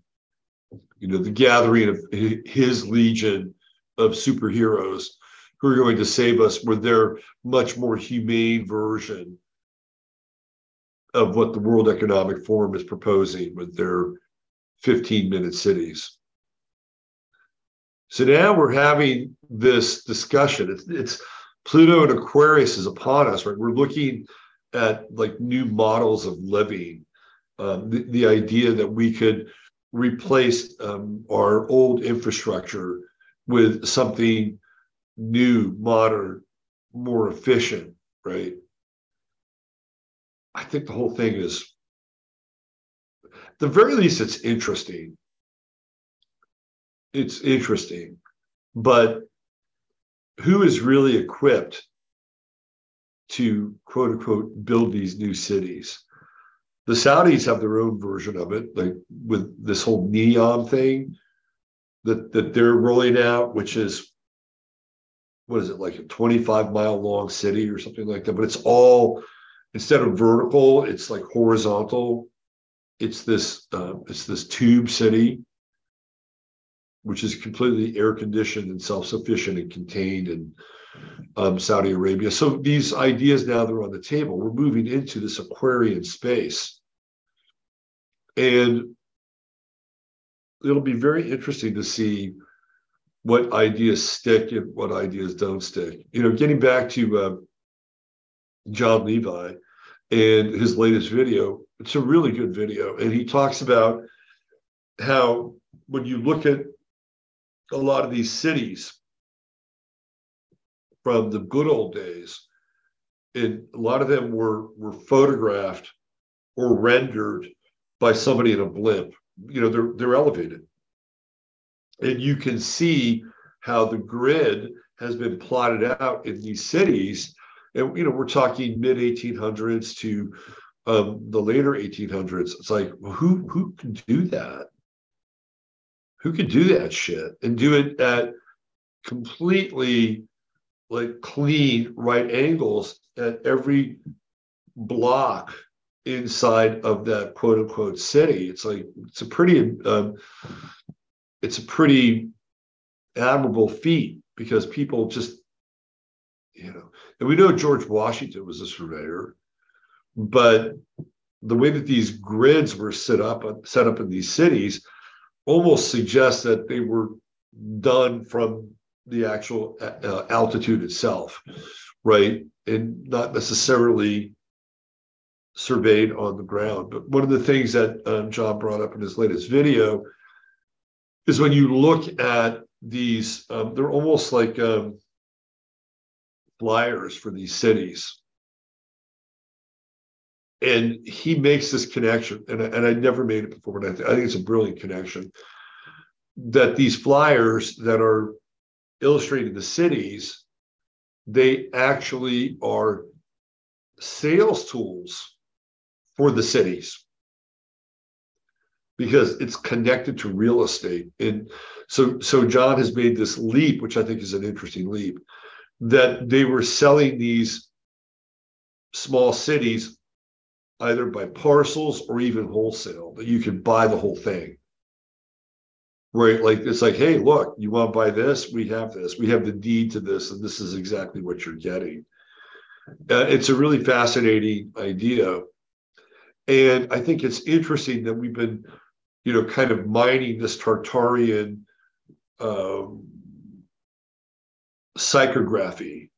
you know the gathering of his legion of superheroes who are going to save us with their much more humane version of what the World Economic Forum is proposing with their 15 minute cities. So now we're having this discussion. It's, it's Pluto and Aquarius is upon us, right? We're looking at like new models of living. Um, the, the, idea that we could replace um, our old infrastructure with something new, modern, more efficient, right? I think the whole thing is, the very least, it's interesting. It's interesting, but who is really equipped to quote unquote build these new cities? The Saudis have their own version of it, like with this whole NEOM thing that, that they're rolling out, which is what is it like a 25 mile long city or something like that but it's all instead of vertical it's like horizontal. It's this uh, it's this tube city which is completely air conditioned and self-sufficient and contained in um, saudi arabia. So these ideas now they're on the table we're moving into this aquarian space. And it'll be very interesting to see what ideas stick and what ideas don't stick. You know, getting back to uh, Jon Levi and his latest video, it's a really good video. And he talks about how when you look at a lot of these cities from the good old days, and a lot of them were were photographed or rendered by somebody in a blimp. You know, they're they're elevated and you can see how the grid has been plotted out in these cities. And you know, we're talking mid 1800s to um, the later 1800s. It's like, who who can do that? Who can do that shit and do it at completely like clean right angles at every block inside of that quote unquote city. It's like it's a pretty um, it's a pretty admirable feat because people just you know and we know George Washington was a surveyor, but the way that these grids were set up set up in these cities almost suggests that they were done from the actual uh, altitude itself, right? And not necessarily surveyed on the ground. But one of the things that um, Jon brought up in his latest video is when you look at these, um, they're almost like um, flyers for these cities. And he makes this connection, and I, and I never made it before, but I, th- I think it's a brilliant connection. That these flyers that are illustrating the cities, they actually are sales tools for the cities because it's connected to real estate. And so, so Jon has made this leap, which I think is an interesting leap, that they were selling these small cities either by parcels or even wholesale, that you could buy the whole thing. Right. Like it's like, hey, look, you want to buy this? We have this. We have the deed to this, and this is exactly what you're getting. Uh, it's a really fascinating idea. And I think it's interesting that we've been, you know, kind of mining this Tartarian um, psychography,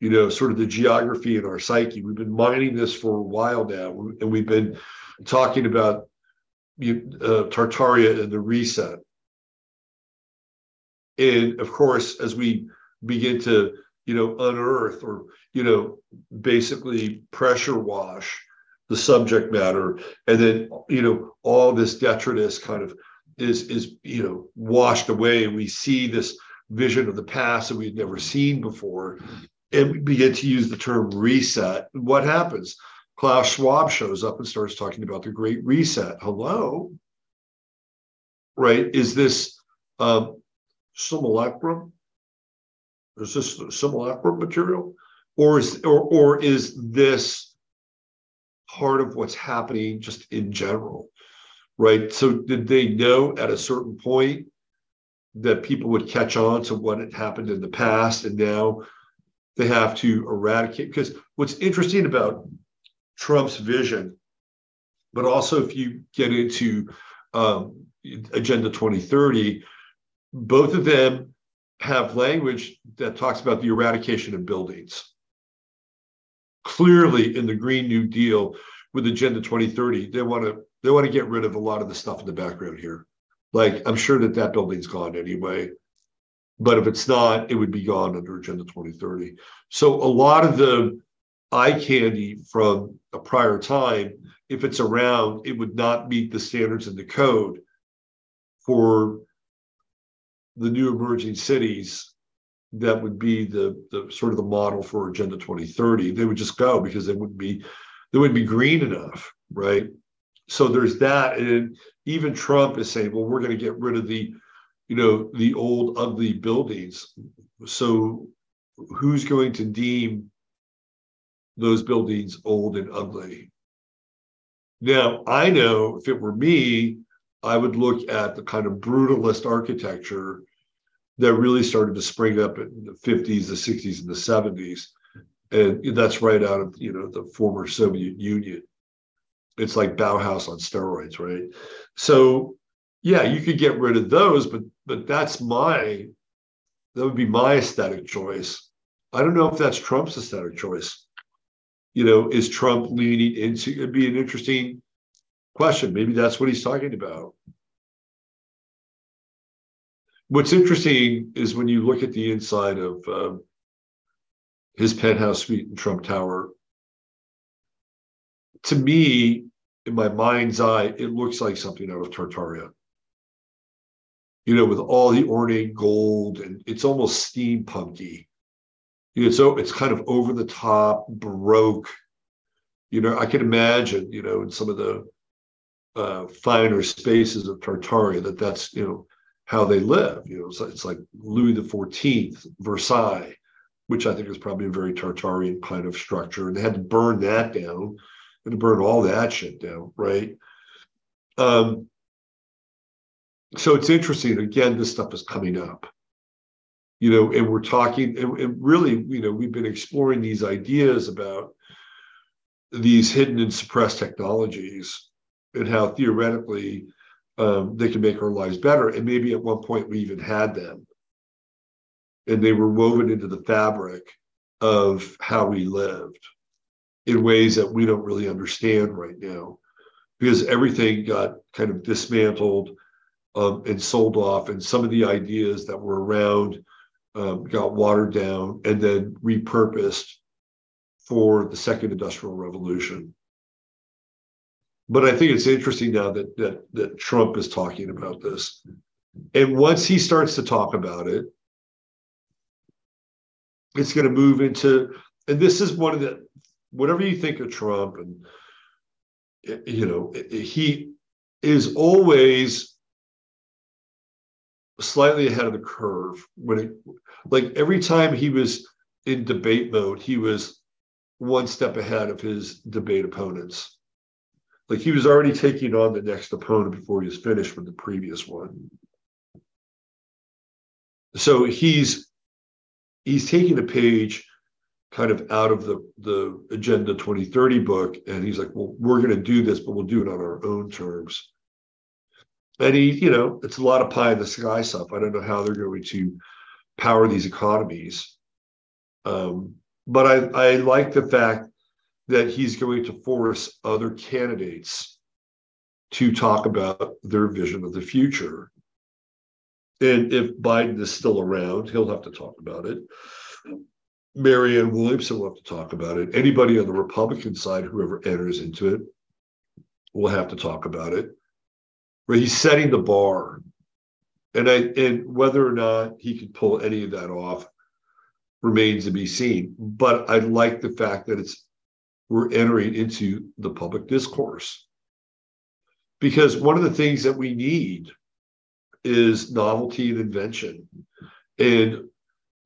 you know, sort of the geography in our psyche. We've been mining this for a while now, and we've been talking about uh, Tartaria and the reset. And of course, as we begin to, you know, unearth or, you know, basically pressure wash the subject matter and then you know all this detritus kind of is is you know washed away and we see this vision of the past that we'd never seen before and we begin to use the term reset what happens? Klaus schwab shows up and starts talking about the great reset. Hello? Right? Is this um, simulacrum? Is this simulacrum material? Or is or, or is this part of what's happening just in general, right? So, did they know at a certain point that people would catch on to what had happened in the past and now they have to eradicate? Because what's interesting about Trump's vision, but also if you get into um, Agenda 2030, both of them have language that talks about the eradication of buildings clearly in the Green New Deal with Agenda 2030, they want to they want to get rid of a lot of the stuff in the background here. Like I'm sure that that building's gone anyway, but if it's not, it would be gone under Agenda 2030. So a lot of the eye candy from a prior time, if it's around, it would not meet the standards in the code for the new emerging cities that would be the, the sort of the model for Agenda 2030. They would just go because they wouldn't be they wouldn't be green enough, right? So there's that, and even Trump is saying, well, we're going to get rid of the, you know, the old ugly buildings. So who's going to deem those buildings old and ugly? Now, I know if it were me, I would look at the kind of brutalist architecture that really started to spring up in the 50s, the 60s, and the 70s. And that's right out of you know the former Soviet Union. It's like Bauhaus on steroids, right? So yeah, you could get rid of those, but but that's my that would be my aesthetic choice. I don't know if that's Trump's aesthetic choice. You know, is Trump leaning into it'd be an interesting question. Maybe that's what he's talking about. What's interesting is when you look at the inside of uh, his penthouse suite in Trump Tower. To me, in my mind's eye, it looks like something out of Tartaria. you know, with all the ornate gold, and it's almost steampunky. You know, so it's kind of over the top, baroque. You know, I can imagine, you know, in some of the uh, finer spaces of Tartaria that that's you know how they live. You know, it's, it's like Louis the Fourteenth, Versailles, which I think is probably a very Tartarian kind of structure, and they had to burn that down, and to burn all that shit down, right? Um, so it's interesting. Again, this stuff is coming up, you know, and we're talking, and, and really, you know, we've been exploring these ideas about these hidden and suppressed technologies and how theoretically um, they can make our lives better. And maybe at one point we even had them. And they were woven into the fabric of how we lived in ways that we don't really understand right now because everything got kind of dismantled um, and sold off. And some of the ideas that were around um, got watered down and then repurposed for the second industrial revolution. But I think it's interesting now that that that Trump is talking about this. And once he starts to talk about it, it's going to move into, and this is one of the, whatever you think of Trump, and you know, he is always slightly ahead of the curve when it, like every time he was in debate mode, he was one step ahead of his debate opponents. Like he was already taking on the next opponent before he was finished with the previous one. So he's he's taking a page kind of out of the the agenda 2030 book and he's like well we're going to do this but we'll do it on our own terms and he you know it's a lot of pie in the sky stuff i don't know how they're going to power these economies um, but i i like the fact that he's going to force other candidates to talk about their vision of the future. And if Biden is still around, he'll have to talk about it. Marianne Williamson will have to talk about it. Anybody on the Republican side, whoever enters into it, will have to talk about it. Where he's setting the bar. And I and whether or not he can pull any of that off remains to be seen. But I like the fact that it's we're entering into the public discourse. Because one of the things that we need is novelty and invention. And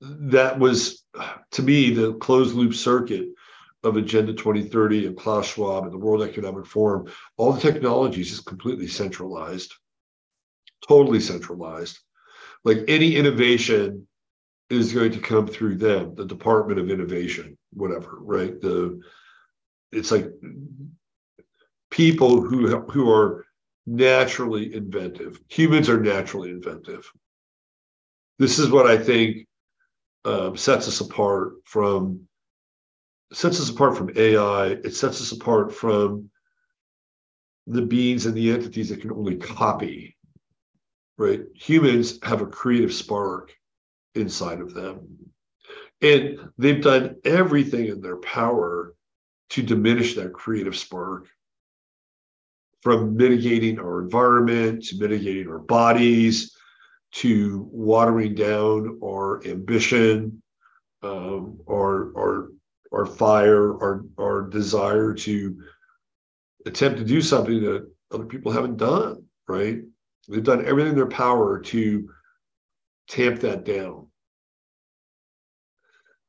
that was, to me, the closed loop circuit of Agenda 2030 and Klaus Schwab and the World Economic Forum. All the technologies is completely centralized, totally centralized. Like any innovation is going to come through them, the Department of Innovation, whatever, right? The it's like people who who are naturally inventive. Humans are naturally inventive. This is what I think um, sets us apart from sets us apart from AI. It sets us apart from the beings and the entities that can only copy. Right? Humans have a creative spark inside of them. And they've done everything in their power to diminish that creative spark from mitigating our environment to mitigating our bodies to watering down our ambition um, our, our, our fire our, our desire to attempt to do something that other people haven't done right they've done everything in their power to tamp that down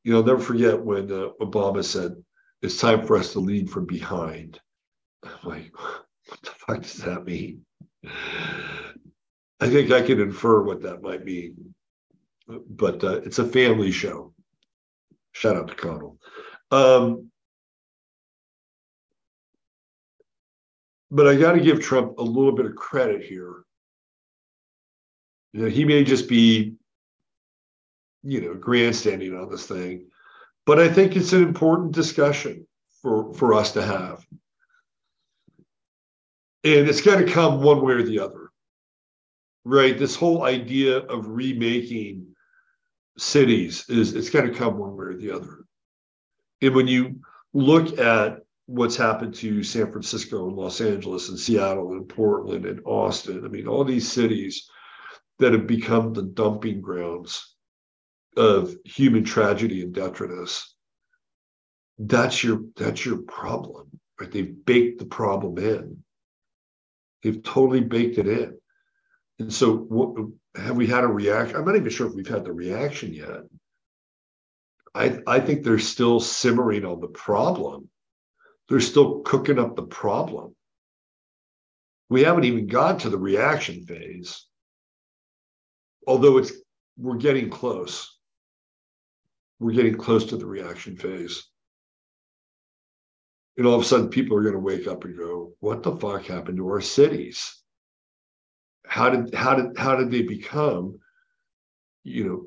you know, I'll never forget when uh, Obama said, it's time for us to lead from behind. I'm like, what the fuck does that mean? I think I can infer what that might mean, but uh, it's a family show. Shout out to Connell. Um, but I got to give Trump a little bit of credit here. You know, he may just be, you know, grandstanding on this thing, but I think it's an important discussion for, for us to have. And it's got to come one way or the other, right? This whole idea of remaking cities is it's got to come one way or the other. And when you look at what's happened to San Francisco and Los Angeles and Seattle and Portland and Austin, I mean, all these cities that have become the dumping grounds of human tragedy and detritus that's your that's your problem right they've baked the problem in they've totally baked it in and so what have we had a reaction i'm not even sure if we've had the reaction yet. I i think they're still simmering on the problem. They're still cooking up the problem. We haven't even got to the reaction phase although it's we're getting close. We're getting close to the reaction phase. And all of a sudden people are going to wake up and go what the fuck happened to our cities how did how did how did they become you know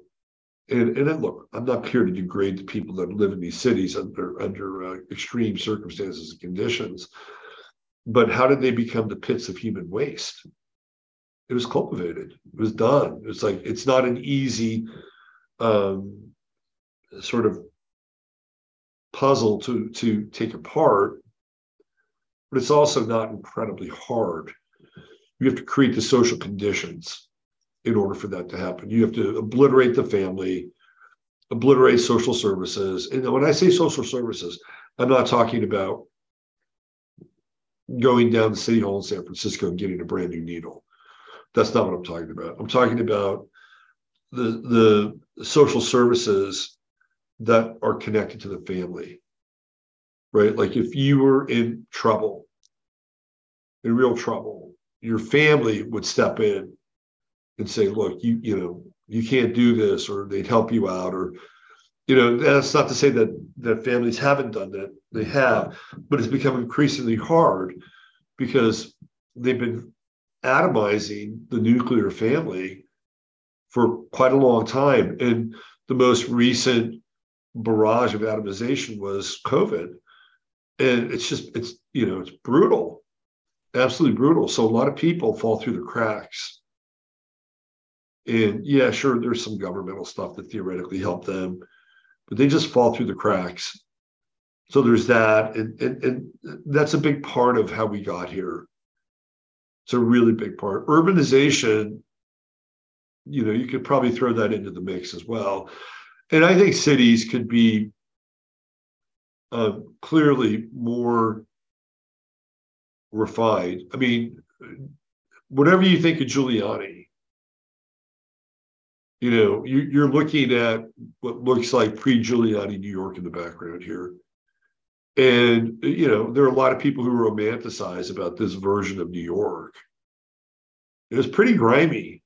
and and look i'm not here to degrade the people that live in these cities under under uh, extreme circumstances and conditions but how did they become the pits of human waste? It was cultivated. It was done. It's like it's not an easy um, sort of puzzle to to take apart but it's also not incredibly hard you have to create the social conditions in order for that to happen. You have to obliterate the family obliterate social services. And when i say social services i'm not talking about going down to city hall in san francisco and getting a brand new needle. That's not what i'm talking about. I'm talking about the the social services that are connected to the family right? Like if you were in trouble in real trouble your family would step in and say look you you know you can't do this or they'd help you out or you know that's not to say that that families haven't done that. They have but it's become increasingly hard because they've been atomizing the nuclear family for quite a long time. And the most recent barrage of atomization was COVID. And it's just, it's, you know, it's brutal, absolutely brutal. So a lot of people fall through the cracks. And yeah, sure, there's some governmental stuff that theoretically help them, but they just fall through the cracks. So there's that. And, and, and that's a big part of how we got here. It's a really big part. Urbanization, you know, you could probably throw that into the mix as well and I think cities could be uh, clearly more refined. I mean, whatever you think of Giuliani, you know, you, are looking at what looks like pre-Giuliani New York in the background here. And, you know, there are a lot of people who romanticize about this version of New York. It was pretty grimy.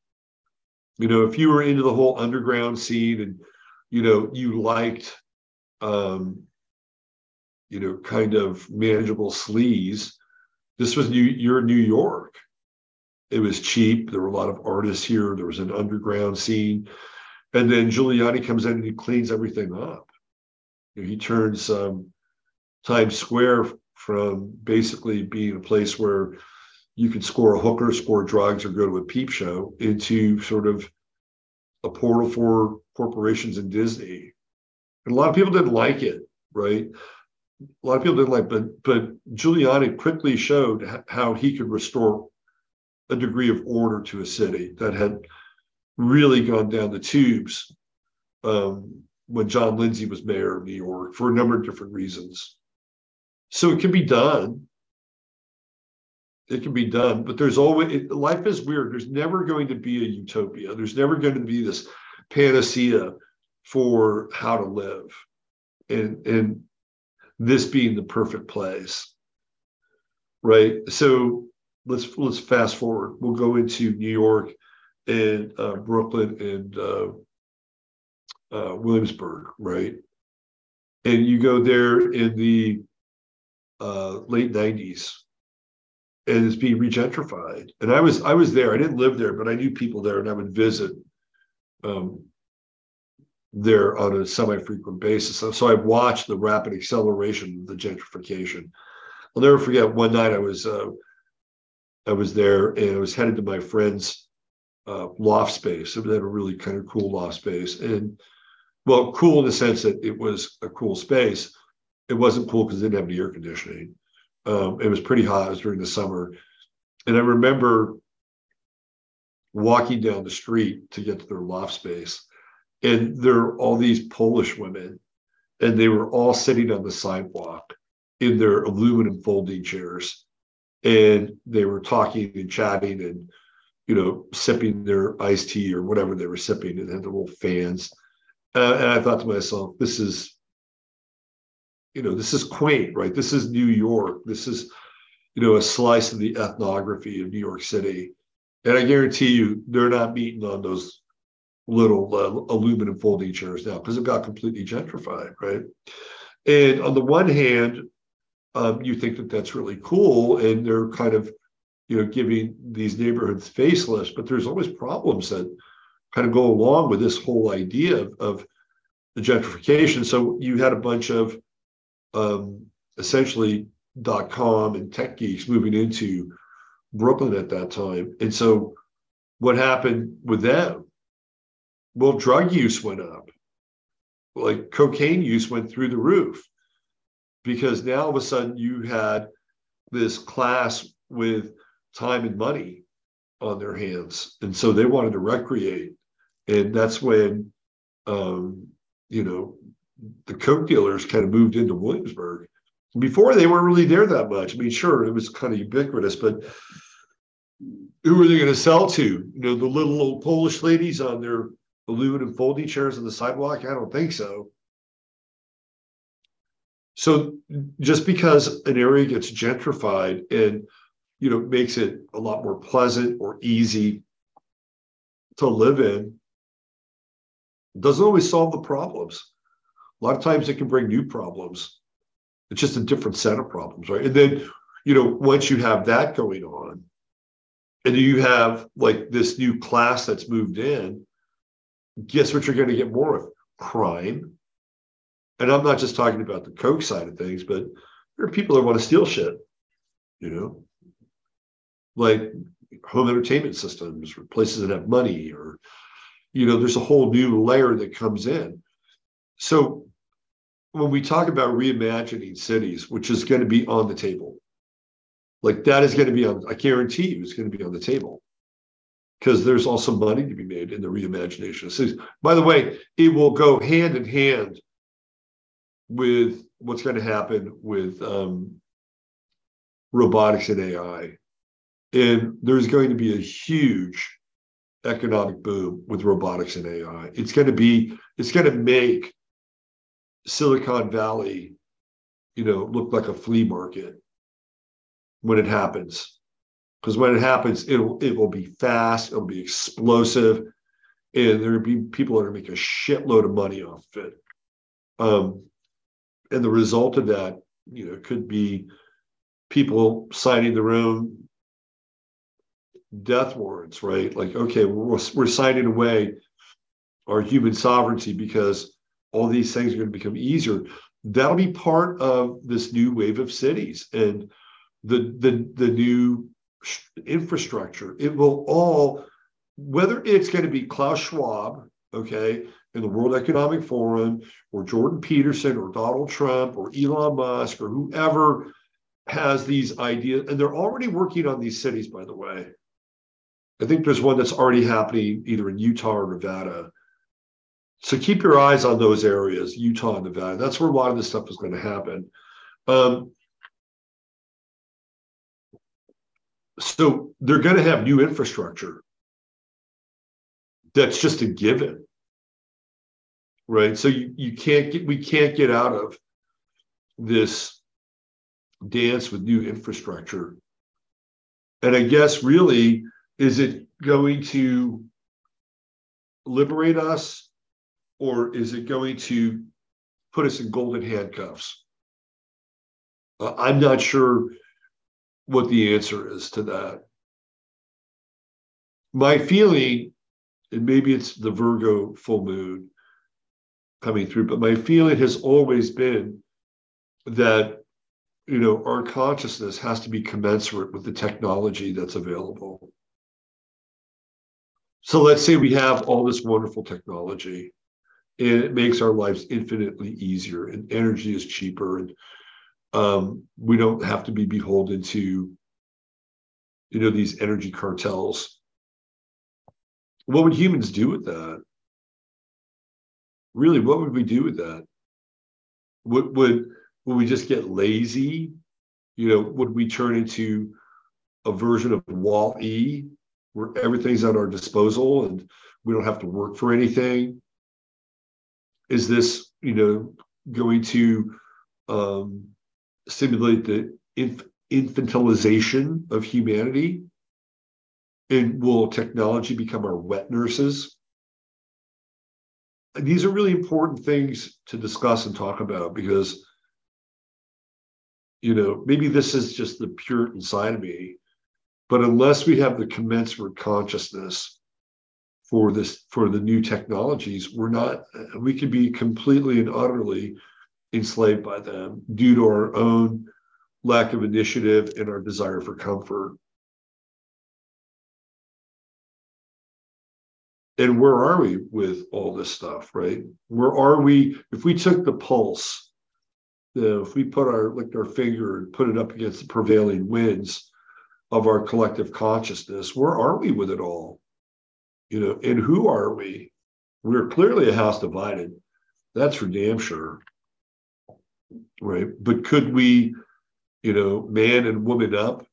You know, if you were into the whole underground scene and you know, you liked, um, you know, kind of manageable sleaze. This was New, your New York. It was cheap. There were a lot of artists here. There was an underground scene. And then Giuliani comes in and he cleans everything up. He turns um, Times Square from basically being a place where you could score a hooker, score drugs, or go to a peep show into sort of a portal for corporations and Disney. And a lot of people didn't like it, right? A lot of people didn't like, but but Giuliani quickly showed how he could restore a degree of order to a city that had really gone down the tubes um, when John Lindsay was mayor of New York for a number of different reasons. So it can be done. It can be done, but there's always it, life is weird. There's never going to be a utopia. There's never going to be this panacea for how to live and and this being the perfect place right? So let's let's fast forward. We'll go into new york and uh, brooklyn and uh, uh, williamsburg right? And you go there in the uh, late 90s and it's being regentrified. And i was i was there. I didn't live there but i knew people there and i would visit um, there on a semi-frequent basis. So, so I watched the rapid acceleration of the gentrification. I'll never forget one night I was uh, I was there and I was headed to my friend's uh, loft space. It had a really kind of cool loft space, and well, cool in the sense that it was a cool space. It wasn't cool because it didn't have any air conditioning. Um, it was pretty hot. It was during the summer, and I remember walking down the street to get to their loft space. And there are all these Polish women, and they were all sitting on the sidewalk in their aluminum folding chairs. And they were talking and chatting and, you know, sipping their iced tea or whatever they were sipping and had their little fans. Uh, and I thought to myself, this is, you know, this is quaint, right? This is New York. This is, you know, a slice of the ethnography of New York City. And I guarantee you, they're not meeting on those little uh, aluminum folding chairs now because it got completely gentrified, right? And on the one hand, um, you think that that's really cool, and they're kind of, you know, giving these neighborhoods facelifts, but there's always problems that kind of go along with this whole idea of, of the gentrification. So you had a bunch of um, essentially dot com and tech geeks moving into Brooklyn at that time. And so what happened with them? Well, drug use went up. Like cocaine use went through the roof because now all of a sudden you had this class with time and money on their hands. And so they wanted to recreate. And that's when, um, you know, the coke dealers kind of moved into Williamsburg before they weren't really there that much. I mean, sure, it was kind of ubiquitous, but who were they going to sell to? You know, the little old Polish ladies on their aluminum folding chairs on the sidewalk? I don't think so. So just because an area gets gentrified and you know makes it a lot more pleasant or easy to live in doesn't always solve the problems. A lot of times it can bring new problems. It's just a different set of problems, right? And then, you know, once you have that going on, and you have like this new class that's moved in, guess what you're going to get more of? Crime. And I'm not just talking about the Coke side of things, but there are people that want to steal shit, you know, like home entertainment systems or places that have money, or, you know, there's a whole new layer that comes in. So when we talk about reimagining cities, which is going to be on the table, like that is going to be on, I guarantee you, it's going to be on the table because there's also money to be made in the reimagination of cities. By the way, it will go hand in hand with what's going to happen with um, robotics and AI. And there's going to be a huge economic boom with robotics and AI. It's going to be, it's going to make Silicon Valley, you know, look like a flea market when it happens. Because when it happens, it'll it will be fast, it'll be explosive, and there will be people that are make a shitload of money off of it. Um, and the result of that, you know, could be people signing their own death warrants, right? Like, okay, we're, we're signing away our human sovereignty because all these things are going to become easier. That'll be part of this new wave of cities and the the the new infrastructure. It will all, whether it's going to be Klaus Schwab, okay, in the World Economic Forum, or Jordan Peterson, or Donald Trump, or Elon Musk, or whoever has these ideas, and they're already working on these cities, by the way. I think there's one that's already happening either in Utah or Nevada so keep your eyes on those areas, Utah and Nevada. That's where a lot of this stuff is going to happen. Um, so they're going to have new infrastructure. That's just a given, right? So you, you can't get we can't get out of this dance with new infrastructure. And I guess really, is it going to liberate us or is it going to put us in golden handcuffs? Uh, I'm not sure what the answer is to that. My feeling, and maybe it's the Virgo full moon coming through, but my feeling has always been that you know our consciousness has to be commensurate with the technology that's available. So let's say we have all this wonderful technology and it makes our lives infinitely easier and energy is cheaper and um, we don't have to be beholden to you know these energy cartels what would humans do with that? Really, what would we do with that? Would would would we just get lazy? You know, would we turn into a version of Wall E where everything's at our disposal and we don't have to work for anything? Is this, you know, going to um, stimulate the inf- infantilization of humanity? And will technology become our wet nurses? These are really important things to discuss and talk about because, you know, maybe this is just the Puritan side of me, but unless we have the commensurate consciousness for this for the new technologies, we're not. We could be completely and utterly enslaved by them due to our own lack of initiative and our desire for comfort. And where are we with all this stuff, right? Where are we? If we took the pulse, you know, if we put our licked our finger and put it up against the prevailing winds of our collective consciousness, where are we with it all? You know, and who are we? We're clearly a house divided. That's for damn sure. Right. But could we you know, man and woman up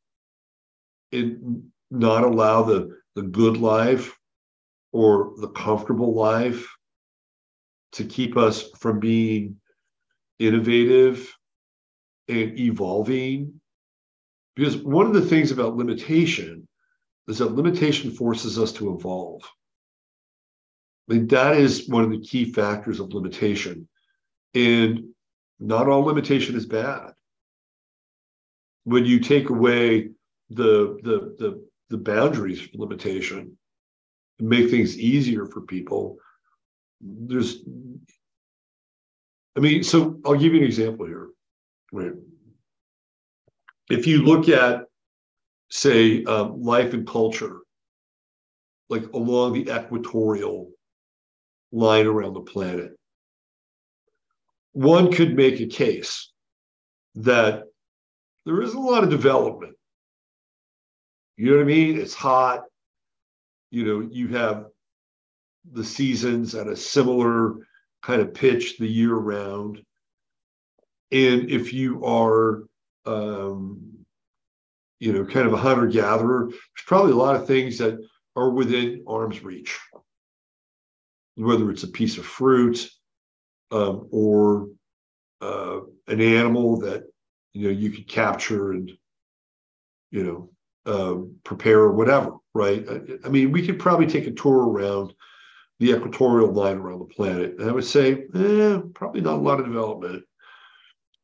and not allow the, the good life or the comfortable life to keep us from being innovative and evolving. Because one of the things about limitation is that limitation forces us to evolve. I mean, that is one of the key factors of limitation. And not all limitation is bad. When you take away the the the, the boundaries limitation and make things easier for people there's i mean so i'll give you an example here right? If you look at say um, life and culture like along the equatorial line around the planet one could make a case that there is a lot of development. You know what I mean? It's hot. You know, you have the seasons at a similar kind of pitch the year round. And if you are, um, you know, kind of a hunter gatherer, there's probably a lot of things that are within arm's reach, whether it's a piece of fruit um, or uh, an animal that you know you could capture and you know uh, prepare or whatever right? I, I, mean we could probably take a tour around the equatorial line around the planet and i would say eh, probably not a lot of development.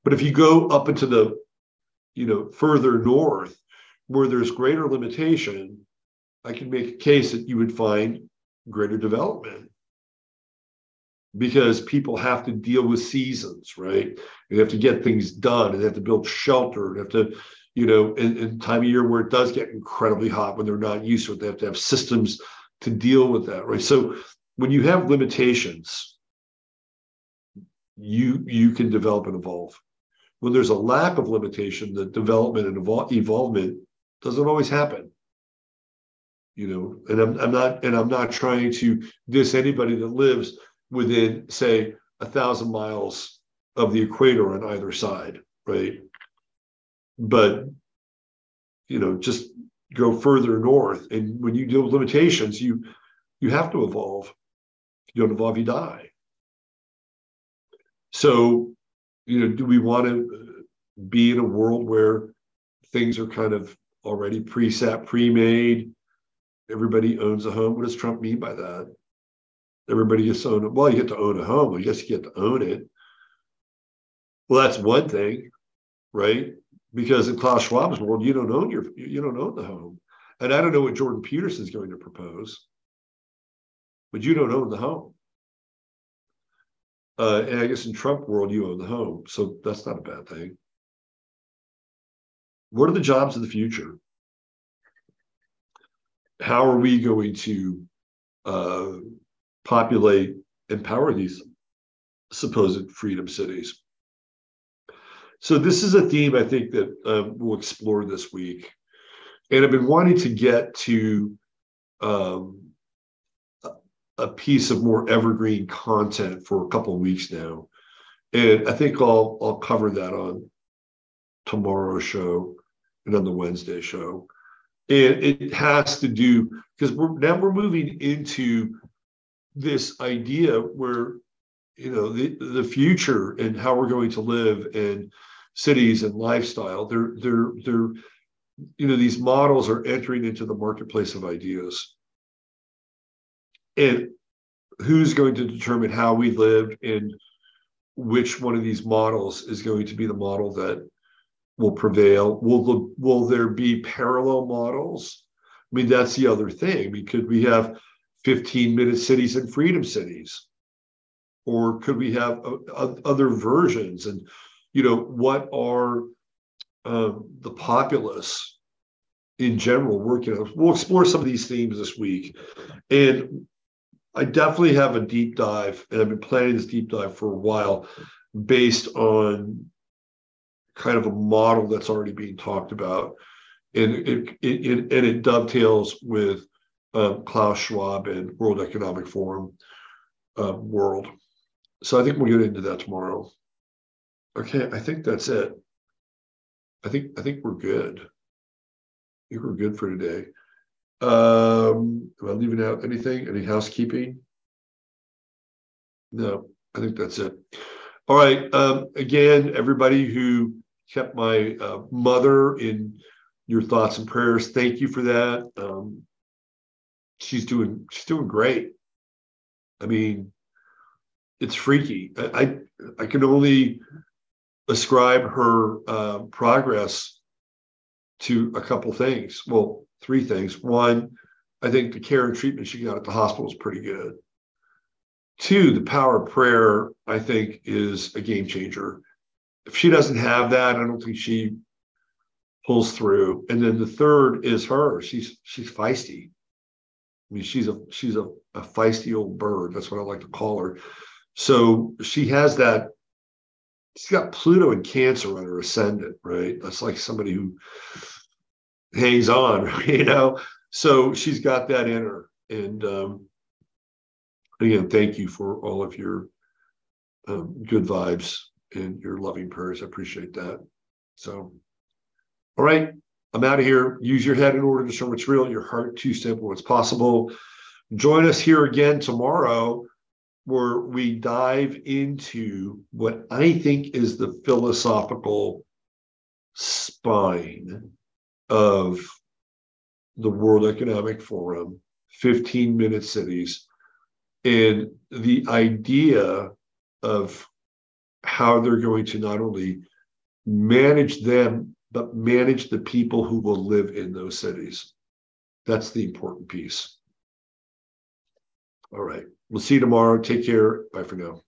But if you go up into the you know further north where there's greater limitation i can make a case that you would find greater development because people have to deal with seasons, right? They have to get things done and they have to build shelter and have to, you know, in, in time of year where it does get incredibly hot when they're not used to it, they have to have systems to deal with that, right? So when you have limitations, you you can develop and evolve. When there's a lack of limitation, the development and evol- evolvement doesn't always happen you know and I'm, I'm not and i'm not trying to diss anybody that lives within, say, a thousand miles of the equator on either side, right? But you know, just go further north, and when you deal with limitations, you you have to evolve. If you don't evolve, you die. So, you know, do we want to be in a world where things are kind of already preset, pre-made? Everybody owns a home. What does Trump mean by that? Everybody gets to own it. Well, you get to own a home. I guess you get to own it. Well, that's one thing, right? Because in Klaus Schwab's world, you don't own your you don't own the home. And I don't know what Jordan Peterson is going to propose, but you don't own the home. Uh, and I guess in Trump world, you own the home, so that's not a bad thing. What are the jobs of the future? How are we going to uh, populate and power these supposed freedom cities. So this is a theme I think that um, we'll explore this week, and I've been wanting to get to um, a piece of more evergreen content for a couple of weeks now. And I think I'll I'll cover that on tomorrow's show and on the Wednesday show. And it has to do because we're now we're moving into this idea where you know the the future and how we're going to live and cities and lifestyle they're they're they're you know these models are entering into the marketplace of ideas. And who's going to determine how we live and which one of these models is going to be the model that will prevail? Will the, will there be parallel models? I mean that's the other thing. I mean could we have 15 minute cities and freedom cities? Or could we have uh, other versions? And you know what are um, the populace in general working on? We'll explore some of these themes this week. And I definitely have a deep dive, and I've been planning this deep dive for a while based on kind of a model that's already being talked about. And it, it, it and it dovetails with um, Klaus Schwab and World Economic Forum um, world. So I think we'll get into that tomorrow. Okay, I think that's it. I think I think we're good. I think we're good for today. Um, am I leaving out anything? Any housekeeping? No, I think that's it. All right. Um, again, everybody who kept my uh, mother in your thoughts and prayers, thank you for that. Um, she's doing she's doing great. I mean, it's freaky. I I, I can only ascribe her uh, progress to a couple things. Well, three things. One, I think the care and treatment she got at the hospital is pretty good. Two, the power of prayer, I think, is a game changer. If she doesn't have that, I don't think she pulls through. And then the third is her. She's she's feisty. I mean, she's a she's a, a feisty old bird. That's what I like to call her. So she has that. She's got Pluto and Cancer on her ascendant, right? That's like somebody who hangs on, you know. So she's got that in her. And um, again, thank you for all of your um, good vibes and your loving prayers. I appreciate that. So, all right, I'm out of here. Use your head in order to show what's real, your heart to simple what's possible. Join us here again tomorrow where we dive into what I think is the philosophical spine of the World Economic Forum, 15 minute cities, and the idea of how they're going to not only manage them, but manage the people who will live in those cities. That's the important piece. All right. We'll see you tomorrow. Take care. Bye for now.